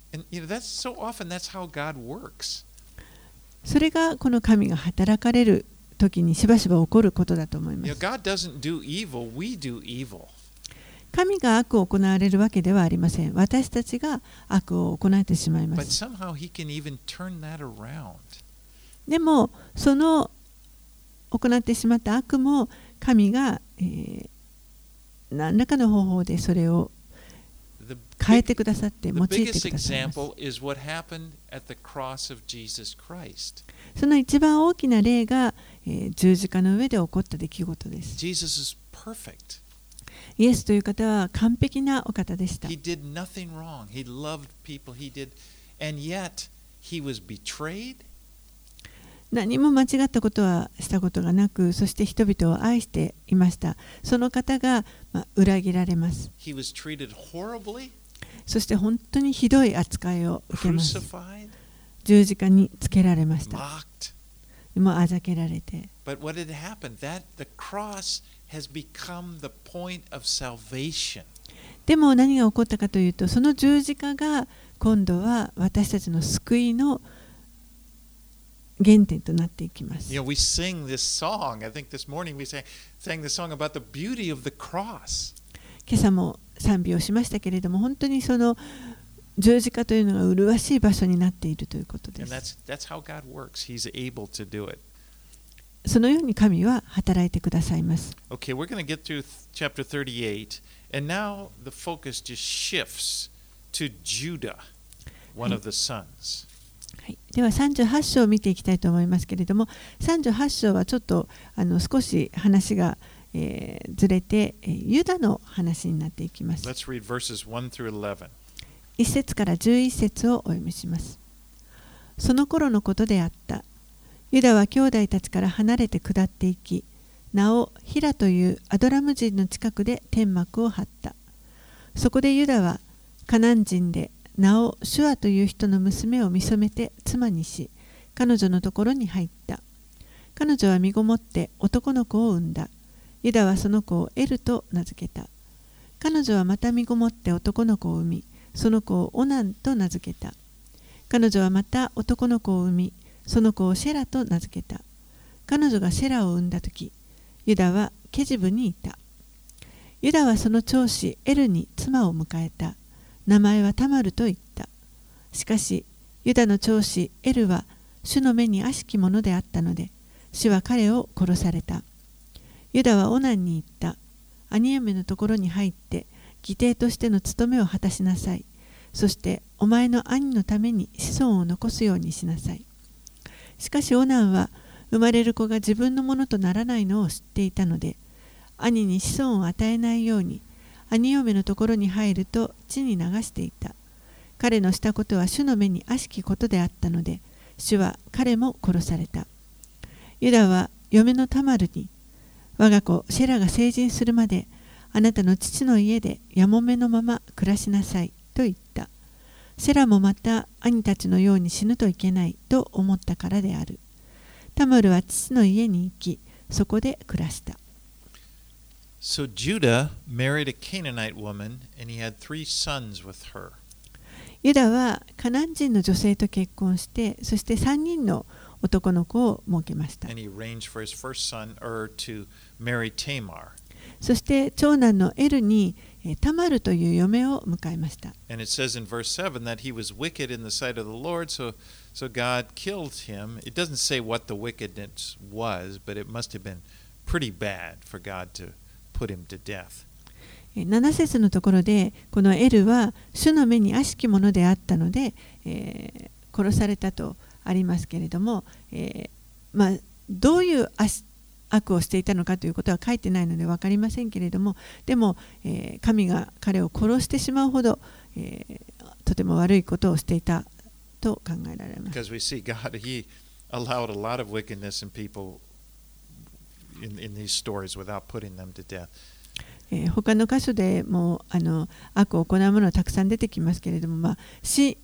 それがこの神が働かれる時にしばしば起こることだと思います神が悪を行われるわけではありません。私たちが悪を行ってしまいます。でも、その行ってしまった悪も神が、えー、何らかの方法でそれを変えてくださって、用いてくださっ。その一番大きな例が、え、十字架の上で起こった出来事です。イエスという方は完璧なお方でした。何も間違ったことはしたことがなく、そして人々を愛していました。その方が、ま、裏切られます。そして本当にひどい扱いを受けます。十字架につけられました。もうあざけられて。Has become the point of salvation. でも何が起こったかというとその十字架が今度は私たちの救いの原点となっていきます You know, we sing this song. I think this morning we sang, sang the song about the beauty of the cross. 今朝も賛美をしましたけれども本当にその十字架というのが麗しい場所になっているということで And す that's that's how God works. He's able to do it. そのように神は働いてくださいます。ではい、では38章を見ていきたいと思いますけれども、38章はちょっとあの少し話が、えー、ずれて、ユダの話になっていきます。一 1, 節から11節をお読みします。その頃のことであった。ユダは兄弟たちから離れて下っていきなおヒラというアドラム人の近くで天幕を張った。そこでユダはカナン人でなおシュアという人の娘を見初めて妻にし彼女のところに入った。彼女は身ごもって男の子を産んだ。ユダはその子をエルと名付けた。彼女はまた身ごもって男の子を産みその子をオナンと名付けた。彼女はまた男の子を産みその子をシェラと名付けた。彼女がシェラを産んだ時ユダはケジブにいた。ユダはその長子エルに妻を迎えた。名前はタマルと言った。しかしユダの長子エルは主の目に悪しきものであったので主は彼を殺された。ユダはオナンに言った。兄嫁のところに入って義弟としての務めを果たしなさい。そしてお前の兄のために子孫を残すようにしなさい。しかしオナンは生まれる子が自分のものとならないのを知っていたので兄に子孫を与えないように兄嫁のところに入ると地に流していた。彼のしたことは主の目に悪しきことであったので主は彼も殺された。ユダは嫁のタマルに我が子シェラが成人するまであなたの父の家でやもめのまま暮らしなさいと言った。シェラもまた兄たちのように死ぬといけないと思ったからである。タムルは父の家に行き、そこで暮らした。So、ユダはカナン人の女性と結婚して、そして3人の男の子を設けました。そして長男のエルに、タマルという嫁を迎えました。そ七節のところでこのエルは主の目に悪しきもであったので、え、殺されたとありますけれども、えまあ、どういうしき悪をしていたのかということは書いてないので分かりませんけれどもでも、えー神が彼を殺してしまうほど、えーとても悪いことをしていたと考えられます。他の箇所でもあの悪を行うものはたくさん出てきますけれども、まあ、死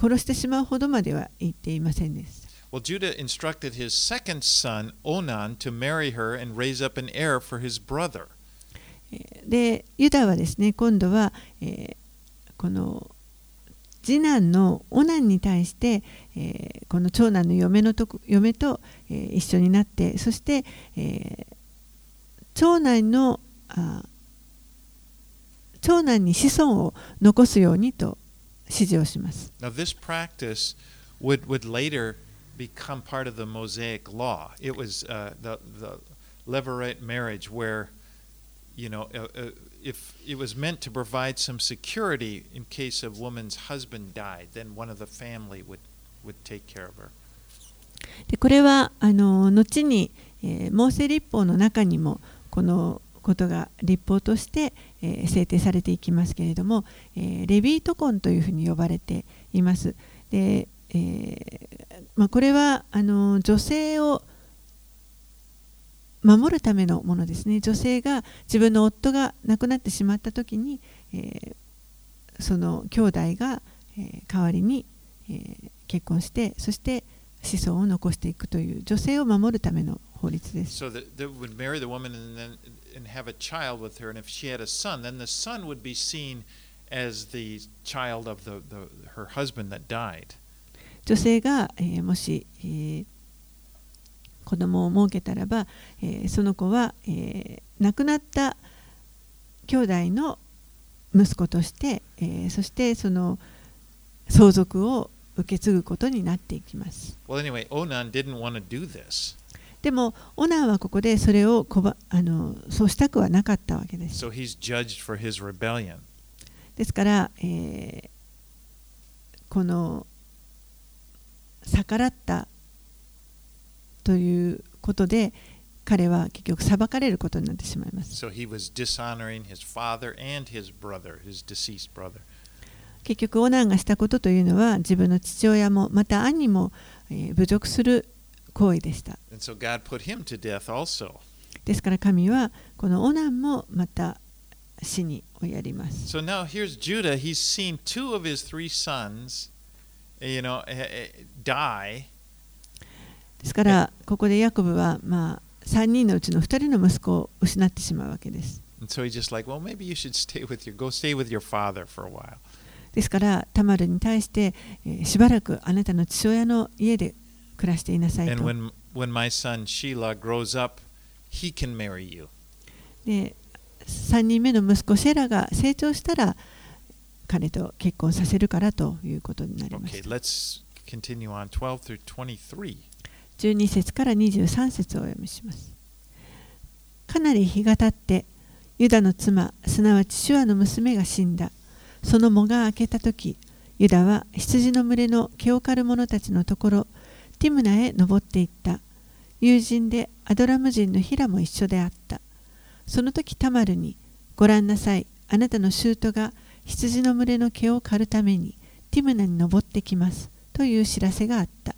殺してしまうほどまでは言っていませんでした。Well, Judah instructed his second son, Onan, to marry her and raise up an heir for his brother. えーでユダはですね今度は、えーこの次男のオナンに対して、えーこの長男の嫁のとこ嫁と、えー一緒になってそして、えー長男のあ長男に子孫を残すようにと指示をします。Now, this practice would, would later become part of the Mosaic law. It was uh, the, the Levirate marriage where, you know, uh, uh, if it was meant to provide some security in case a woman's husband died, then one of the family would, would take care of her. でこれはあの後に、えーモーセ立法の中にもこのことが立法として、えー制定されていきますけれども、えーレビート婚というふうに呼ばれています。でえーまあ、これはあの女性を守るためのものですね。女性が自分の夫が亡くなってしまった時に、えーその兄弟が、えー代わりに、えー結婚してそして子孫を残していくという女性を守るための法律です。So that they would marry the woman and then and have a child with her, and if she had a son, then the son would be seen as the child of the, the her husband that died. 女性が、えーもし、えー子供を設けたらば、えーその子は、えー亡くなった兄弟の息子として、えーそしてその相続を受け継ぐことになっていきます。Well, anyway, Onan didn't want to do this, でもオナンはここでそれをこばあのそうしたくはなかったわけです。so he's judged for his rebellion. ですから、えーこの逆らったということで彼は結局裁かれることになってしまいます。So、his his 結局、オナンがしたことというのは自分の父親もまた兄も侮辱する行為でした。So、ですから神はこのオナンもまた死にをやります。So you know, die. ですから、ここでヤコブは、まあ、3人のうちの2人の息子を失ってしまうわけです。ですから、タマルに対して、えー、しばらくあなたの父親の家で暮らしていなさいと。三人目の息子シラが成長したら、彼と結婚させるからということになりま Okay, す。on 12 through 23. 12節から23節をお読みします。かなり日が経ってユダの妻すなわちシュアの娘が死んだ。その藻が明けた時ユダは羊の群れの毛を刈る者たちのところティムナへ登っていった。友人でアドラム人のヒラも一緒であった。その時タマルにご覧なさいあなたの舅が羊の群れの毛を刈るためにティムナに登ってきますという知らせがあった。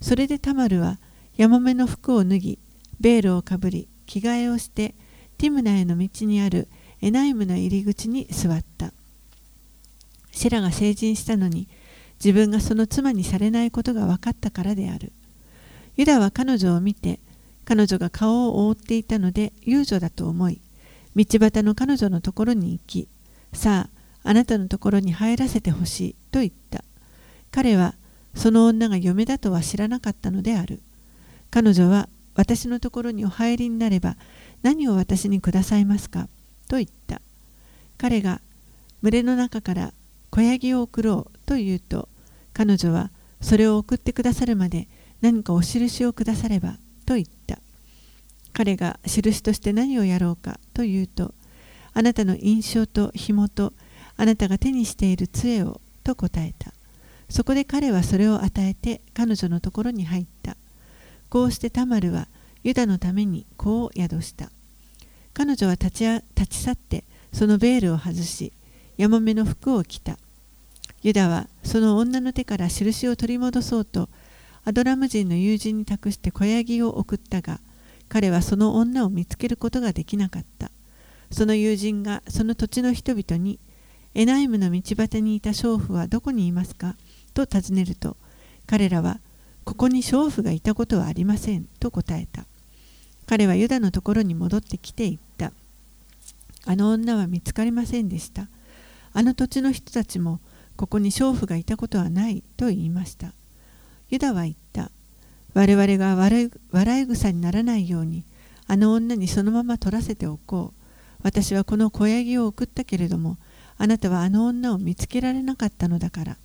それでタマルはヤモメの服を脱ぎ、ベールをかぶり、着替えをして、ティムナへの道にあるエナイムの入り口に座った。シェラが成人したのに、自分がその妻にされないことが分かったからである。ユダは彼女を見て、彼女が顔を覆っていたので遊女だと思い、道端の彼女のところに行き、さあ、あなたのところに入らせてほしいと言った。彼はその女が嫁だとは知らなかったのである。彼女は私のところにお入りになれば何を私にくださいますかと言った。彼が群れの中から子ヤギを送ろうと言うと彼女はそれを送ってくださるまで何かお印をくださればと言った彼が印として何をやろうかと言うとあなたの印象と紐とあなたが手にしている杖をと答えた。そこで彼はそれを与えて彼女のところに入った。こうしてタマルはユダのために子を宿した。彼女は立ち立ち去ってそのベールを外しヤモメの服を着た。ユダはその女の手から印を取り戻そうとアドラム人の友人に託して小ヤギを送ったが彼はその女を見つけることができなかった。その友人がその土地の人々にエナイムの道端にいた娼婦はどこにいますか？と尋ねると彼らはここに娼婦がいたことはありませんと答えた。彼はユダのところに戻ってきて言った。あの女は見つかりませんでした。あの土地の人たちもここに娼婦がいたことはないと言いました。ユダは言った。我々が笑い草にならないようにあの女にそのまま取らせておこう。私はこの小ヤギを送ったけれどもあなたはあの女を見つけられなかったのだから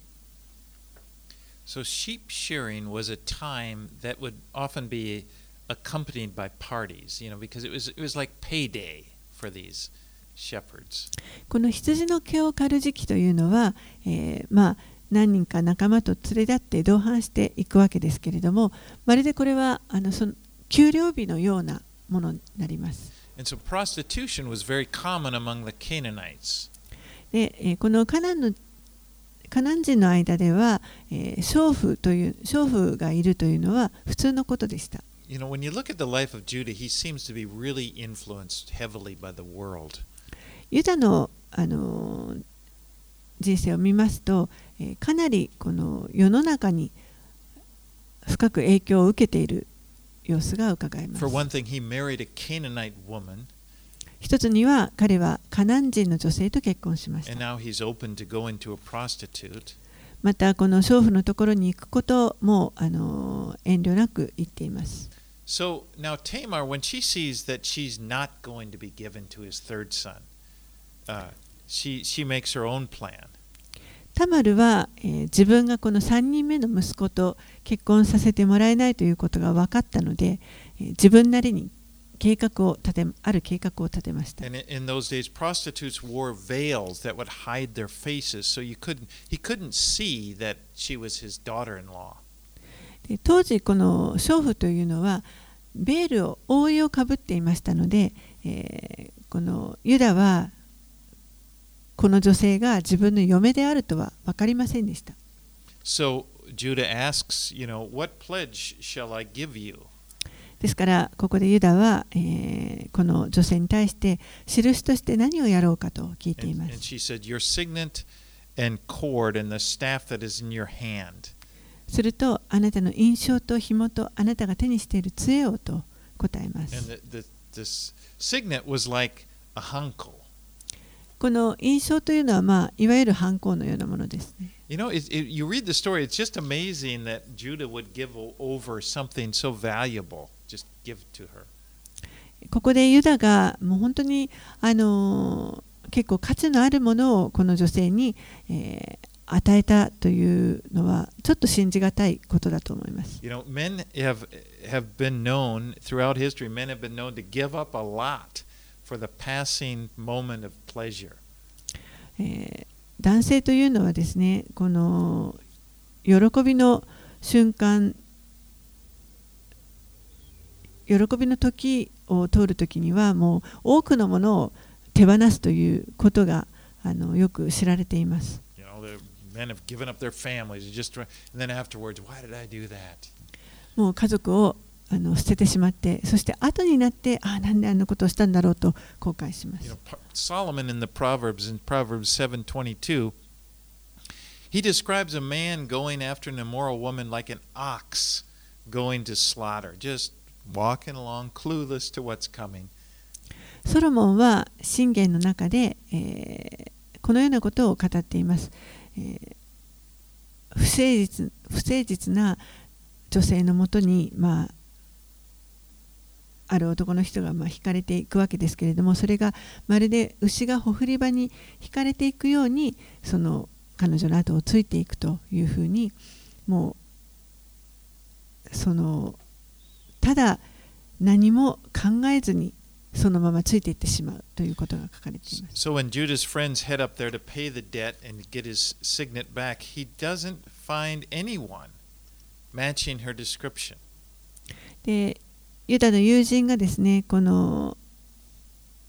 So sheep shearing was a time that would often be accompanied by parties, you know, because it was it was like payday for these shepherds. この羊の毛を刈る時期というのは、えーまあ何人か仲間と連れ立って同伴していくわけですけれどもまるでこれはあのその給料日のようなものになります。And so prostitution was very common among the Canaanites. でこのカナンのカナン人の間では、えー、娼婦という娼婦がいるというのは普通のことでした。ユダの,あの人生を見ますと、え、かなりこの世の中に深く影響を受けている様子がうかがえます。一つには彼はカナン人の女性と結婚しました。またこの娼婦のところに行くこともあの遠慮なく言っています。So, now Tamar, タマルは、えー、自分がこの3人目の息子と結婚させてもらえないということが分かったので、え、自分なりに計画を立てある計画を立てました。で当時、この娼婦というのは、ベールを覆いをかぶっていましたので、えー、このユダはこの女性が自分の嫁であるとはわかりませんでした。So, Judah asks, you know, what pledge shall I give you? ですからここでユダは、えーこの女性に対して印として何をやろうかと聞いています。するとあなたの印象と紐とあなたが手にしている杖をと答えます。この印象というのは、まあ、いわゆる反抗のようなものですね。You know, it, it, you read the story, it's just amazing that Judah would give over something so valuable, just give to her. ここでユダがもう本当に、あのー結構価値のあるものをこの女性に、えー与えたというのはちょっと信じがたいことだと思います。You know, men have have been known throughout history. Men have been known to give up a lot for the passing moment of pleasure. えー男性というのはですねこの喜びの瞬間喜びの時を通る時にはもう多くのものを手放すということがあのよく知られています。もう家族をあの捨ててしまってそして後になってああなんであんなことをしたんだろうと後悔します Solomon in the Proverbs in Proverbs 7:22, he describes a man going after an immoral woman like an ox going to slaughter, just walking along to what's coming. ソロモンは信玄の中で、えーこのようなことを語っています。えー不誠実不誠実な女性のもとに、まあ、ある男の人がまあ惹かれていくわけですけれどもそれがまるで牛がほふり場に惹かれていくようにその彼女の後をついていくというふうにもうそのただ何も考えずにそのままついていってしまうということが書かれています。So when Judah's friends head up there to pay the debt and get his signet back, he doesn't find anyone matching her description. でユダの友人がですねこの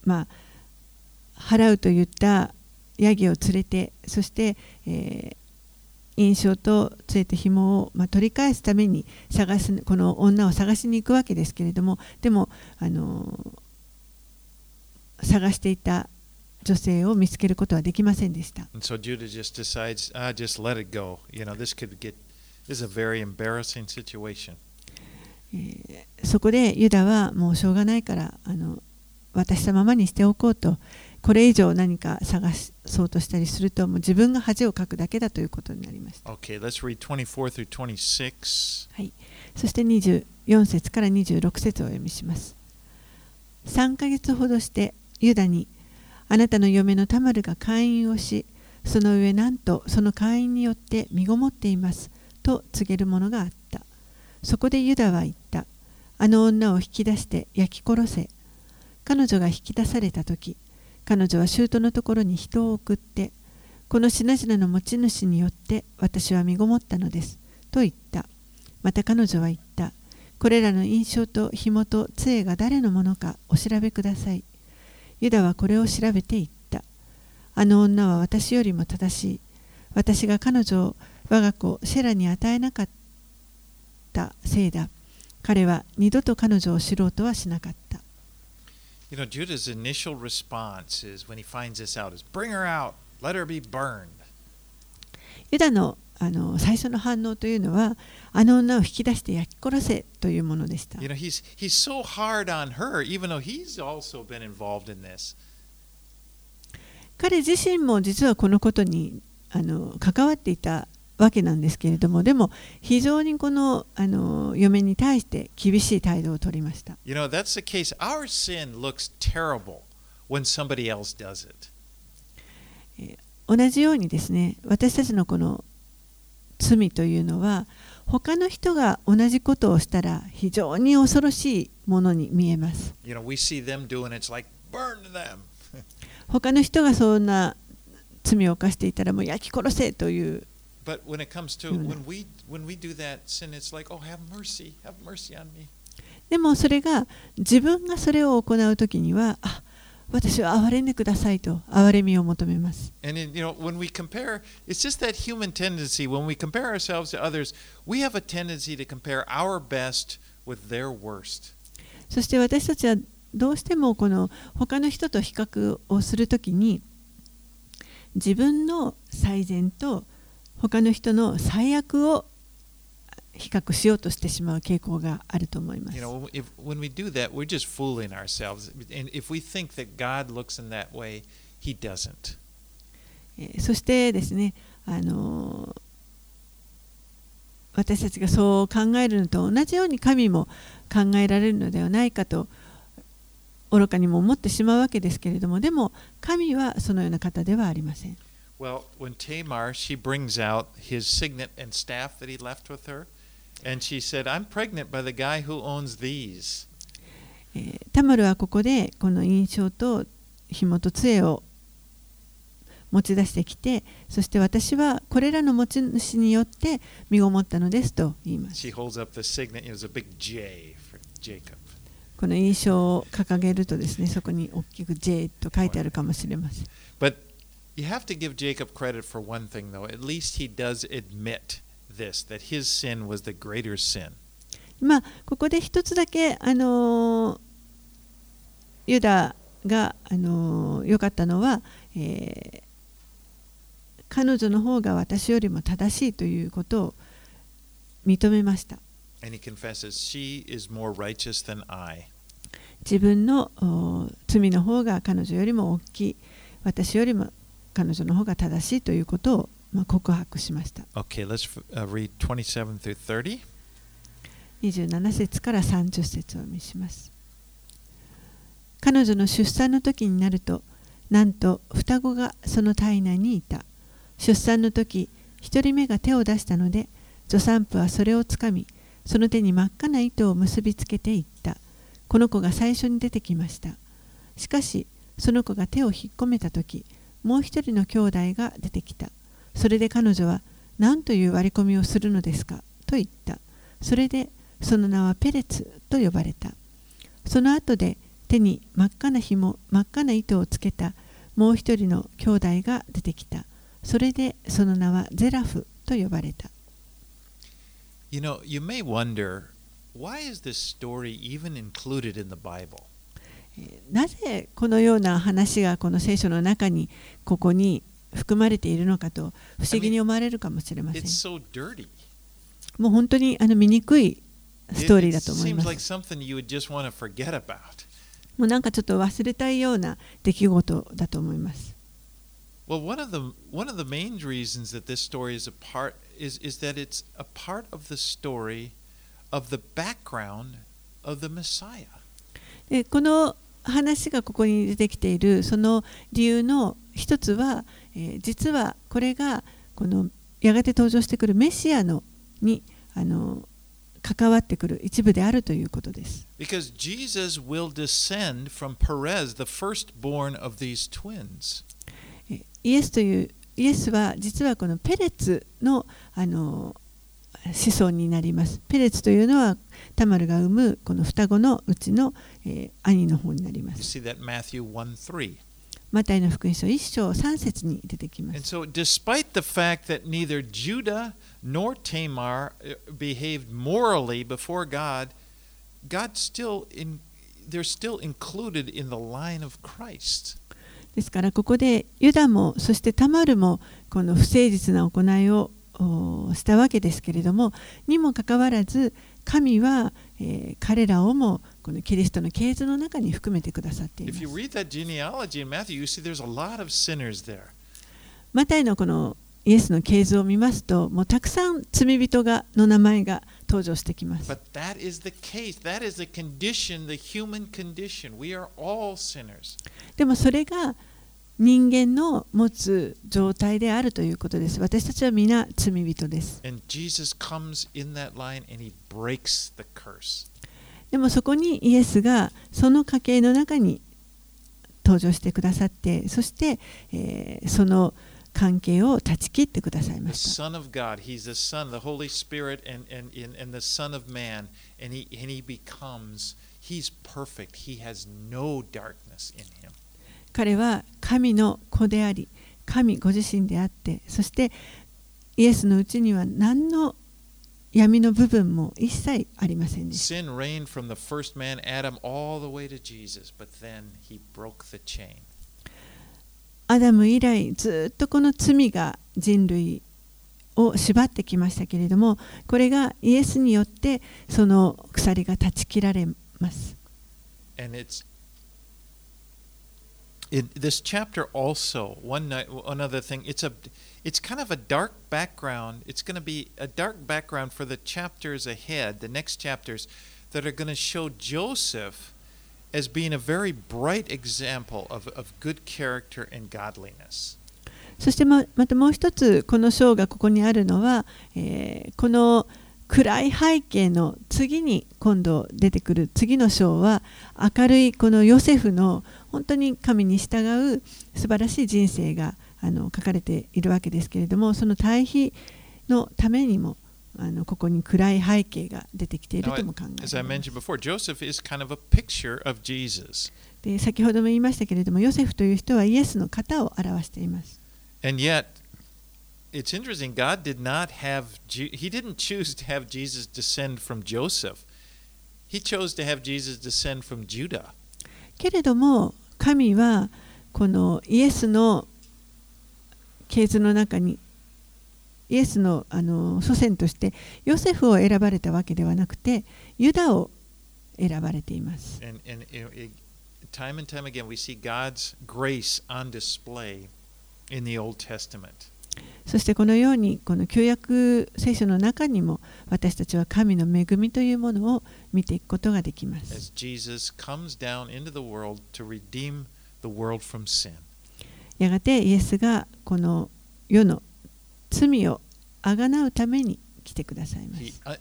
まあ払うといったヤギを連れてそして、えー印象とつえて紐を、まあ、取り返すために探すこの女を探しに行くわけですけれどもでもあの探していた女性を見つけることはできませんでした。So Judah just decides, ah, just let it go. You know, this could get, this is a very embarrassing situation. えーそこでユダはもうしょうがないからあの渡したままにしておこうとこれ以上何か探そうとしたりするともう自分が恥をかくだけだということになりました。Okay, let's read 24 through 26. そして24節から26節をお読みします。3ヶ月ほどしてユダにあなたの嫁のタマルが会員をしその上なんとその会員によって身ごもっていますと告げるものがあった。そこでユダは言った。あの女を引き出して焼き殺せ。彼女が引き出された時彼女は舅のところに人を送ってこの品々の持ち主によって私は身ごもったのですと言った。また彼女は言った。これらの印象と紐と杖が誰のものかお調べください。ユダはこれを調べて言った。あの女は私よりも正しい。私が彼女を我が子シェラに与えなかったせいだ。彼は二度と彼女を知ろうとはしなかった。You know, Judah's initial response is when he finds this out is bring her out, let her be burned. ユダのあの最初の反応というのは、あの女を引き出して焼き殺せというものでした。You know, he's he's so hard on her, even though he's also been involved in this. 彼自身も実はこのことにあの関わっていたわけなんですけれどもでも非常にこのあの嫁に対して厳しい態度を取りました You know, that's the case. Our sin looks terrible when somebody else does it. 同じようにですね私たちのこの罪というのは他の人が同じことをしたら非常に恐ろしいものに見えます You know, we see them doing it, it's like burn them. 他の人がそんな罪を犯していたらもう焼き殺せという But when it comes to Mm. when we when we do that sin, it's like, oh, have mercy, have mercy on me. でもそれが自分がそれを行う時にはあ私は憐れんでくださいと憐れみを求めます And in, you know, when we compare, it's just that human tendency. When we compare ourselves to others, we have a tendency to compare our best with their worst. そして私たちはどうしてもこの他の人と比較をするときに自分の最善と他の人の最悪を比較しようとしてしまう傾向があると思います You。know, if when we do that, we're just fooling ourselves. And if we think that God looks in that way, He doesn't. えーそしてですね、あのー私たちがそう考えるのと同じように神も考えられるのではないかと愚かにも思ってしまうわけですけれどもでも神はそのような方ではありません。Well, when Tamar, she brings out his signet and staff that he left with her, and she said, I'm pregnant by the guy who owns these. えータマルはここでこの印象と紐と杖を持ち出してきてそして私はこれらの持ち主によって身ごもったのですと言います.この印象を掲げるとですねそこに大きく J と書いてあるかもしれません But you have to give Jacob credit for one thing, though. At least he does admit this, that his sin was the greater sin. まあここで一つだけあのーユダがあのー良かったのは、えー彼女の方が私よりも正しいということを認めました And he confesses, She is more righteous than I. 自分のお罪の方が彼女よりも大きい私よりも彼女の方が正しいということを、まあ、告白しました。Okay, let's uh, read 27 through 30. 27節から30節を見します。彼女の出産の時になるとなんと双子がその体内にいた。出産の時1人目が手を出したので助産婦はそれをつかみその手に真っ赤な糸を結びつけていった。この子が最初に出てきました。しかしその子が手を引っ込めた時もう一人の兄弟が出てきた。それで彼女は何という割り込みをするのですか？と言った。それでその名はペレツと呼ばれた。その後で手に真っ赤な紐真っ赤な糸をつけたもう一人の兄弟が出てきた。それでその名はゼラフと呼ばれた。You know, you may wonder why is this story even included in the Bible? なぜこのような話がこの聖書の中にここに含まれているのかと不思議に思われるかもしれません。もう本当にあの醜いストーリーだと思います。もうなんかちょっと忘れたいような出来事だと思います。Of the Messiah. でこの話がここに出てきているその理由の一つは、えー実はこれがこのやがて登場してくるメシアのにあの関わってくる一部であるということです。Because Jesus will descend from Perez, the firstborn of these twins. えーイエスというイエスは実はこのペレツのあの子孫になります。ペレツというのはタマルが産むこの双子のうちの、えー兄の方になります。see that in Matthew 1 3. マタイの福音書1章3節に出てきま And す。so, despite the fact that neither Judah nor Tamar uh, behaved morally before God, God still in they're still included in the line of Christ. ですからここでユダもそしてタマルもこの不誠実な行いをおしたわけですけれどもにもかかわらず神は、えー、彼らをもこのキリストの系図の中に含めてくださって。マタイのこのイエスの系図を見ますと、もうたくさん罪人がの名前が登場してきます。でもそれが人間の持つ状態であるということです。私たちは皆罪人です。でもそこにイエスがその家系の中に登場してくださって、そして、えー、その関係を断ち切ってくださいました。He's perfect. He has no darkness in him. 彼は神の子であり神ご自身であってそしてイエスのうちには何の闇の部分も一切ありませんでした。Sin reigned from the first man, Adam, all the way to Jesus. But then he broke the chain. アダム以来ずっとこの罪が人類を縛ってきましたけれどもこれがイエスによってその鎖が断ち切られます。And it's in this chapter also one night one other thing it's a it's kind of a dark background it's going to be a dark background for the chapters ahead the next chapters that are going to show joseph as being a very bright example of, of good character and godliness そしてままたもう一つこの章がここにあるのは、えーこの暗い背景の次に今度出てくる次の章は明るいこのヨセフの 本当に神に従う素晴らしい人生があの書かれているわけですけれどもその対比のためにもあのここに暗い背景が出てきているとも考えますで先ほども言いましたけれどもヨセフという人はイエスの型を表しています And yet, it's interesting. God did not have, He didn't choose to have Jesus descend from Joseph. He chose to have Jesus descend from Judah. けれども神はこのイエスの系図の中にイエスの,あの祖先としてヨセフを選ばれたわけではなくてユダを選ばれています。そしてこのようにこの旧約聖書の中にも私たちは神の恵みというものを見ていくことができます。やがてイエスがこの世の罪をあがなうために来てくださいました。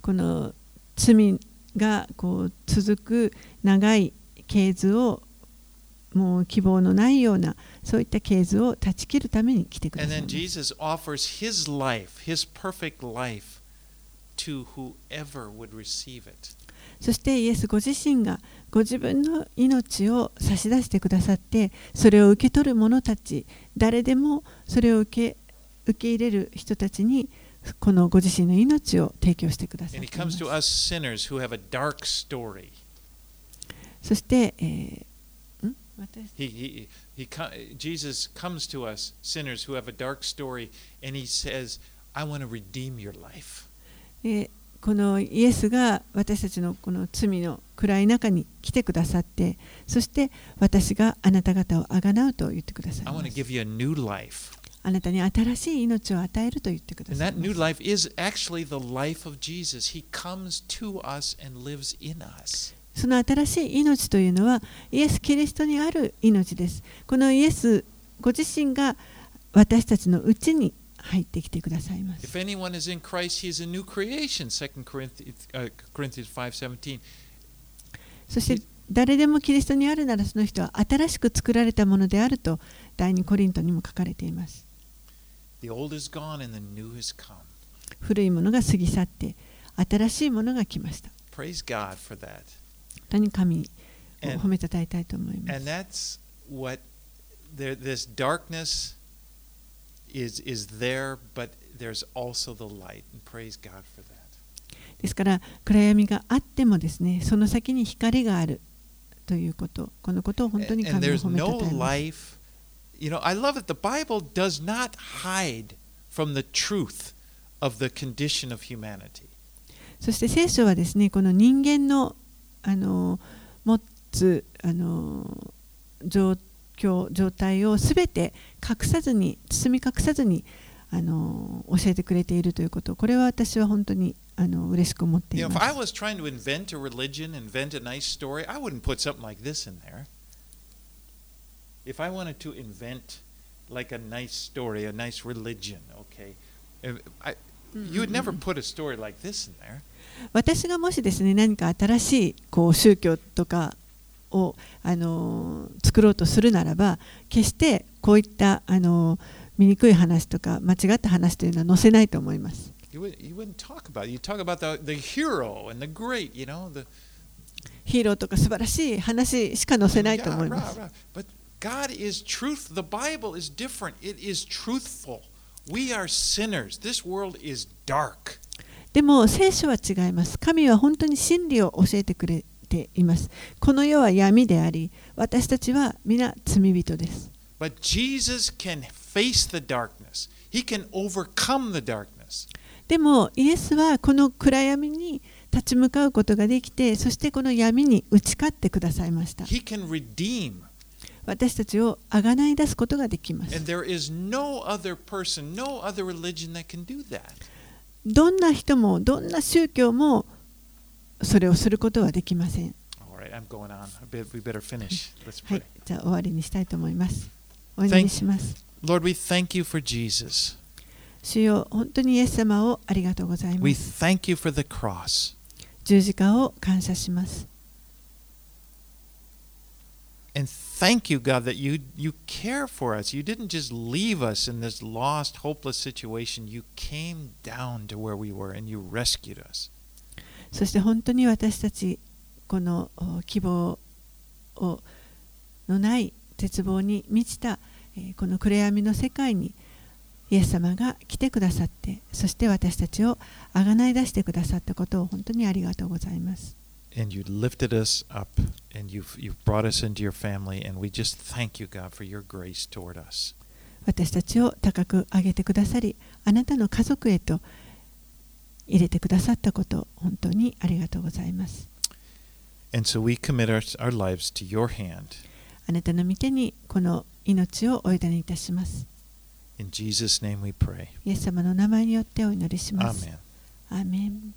この罪がこう続く長い系図をもう希望のないようなそういった系図を断ち切るために来てくださいます Jesus offers his life, his perfect life, to whoever would receive it. そしてイエスご自身がご自分の命を差し出してくださってそれを受け取る者たち誰でもそれを受け受け入れる人たちにこのご自身の命を提供してください.そして、えー Jesus comes to us, sinners who have a dark story, and he says, I want to redeem このイエスが私たちのこの罪の暗い中に来てくださってそして私があなた方をあがなうと言ってくださいます。あなたに新しい命を与えると言ってくださいま。の新しい命は私たちす。その新しい命というのはイエス・キリストにある命です。このイエスご自身が私たちのうちに入ってきてくださいます。If anyone is in Christ, he is a new creation. 2 Corinthians, uh, Corinthians 5.17. そして誰でもキリストにあるならその人は新しく作られたものであると第二コリントにも書かれています。The old is gone and the new has come. 古いものが過ぎ去って新しいものが来ました。Praise God for that. 本当に神を And- 褒めたたえたいと思いま And す。that's what there, this darkness is is there, but there's also the light. And praise God for that. ですから暗闇があってもですねその先に光があるということこのことを本当に And, and 神を there's 褒めた no たえます。life. You know, I love it. The Bible does not hide from the truth of the condition of humanity. そして聖書はですねこの人間のあの持つあの状況状態をすべて隠さずに包み隠さずにあの教えてくれているということこれは私は本当にあの嬉しく思ってい You know, ま if I す。was trying to invent a religion, invent a nice story, I wouldn't put something like this in there. If I wanted to invent like a nice story, a nice religion, okay, I, you would never put a story like this in there. 私がもしですね何か新しいこう宗教とかをあの作ろうとするならば決してこういったあの醜い話とか間違った話というのは載せないと思います。ヒーローとか素晴らしい話しか載せないと思います。God is truth. The Bible is different. It is truthful. We are sinners. This world is dark. でも聖書は違います。神は本当に真理を教えてくれています。この世は闇であり、私たちは皆罪人です。But Jesus can face the darkness. He can overcome the darkness. でもイエスはこの暗闇に立ち向かうことができて、そしてこの闇に打ち勝ってくださいました。He can redeem. 私たちをあがない出すことができます And。there is no other person, no other religion that can do that. どんな人もどんな宗教もそれをすることはできません。はい、じゃあ終わりにしたいと思います。お願いします。主よ本当にイエス様をありがとうございます。十字架を感謝します。Thank you, God, that you, you care for us. You didn't just leave us in this lost, hopeless situation. You came down to where we were and you rescued us. そして本当に私たちこの希望をのない絶望に満ちた、えこの暗闇の世界にイエス様が来てくださってそして私たちをあがない出してくださったことを本当にありがとうございます。And you lifted us up and you've, you've brought us into your family. And we just thank you, God, for your grace toward us. 私たちを高く上げてくださりあなたの家族へと入れてくださったこと本当にありがとうございます。And so we commit our, our lives to your hand. あなたの御手にこの命をお委ねいたします In Jesus' name we pray. イエス様の名前によってお祈りします Amen. アーメン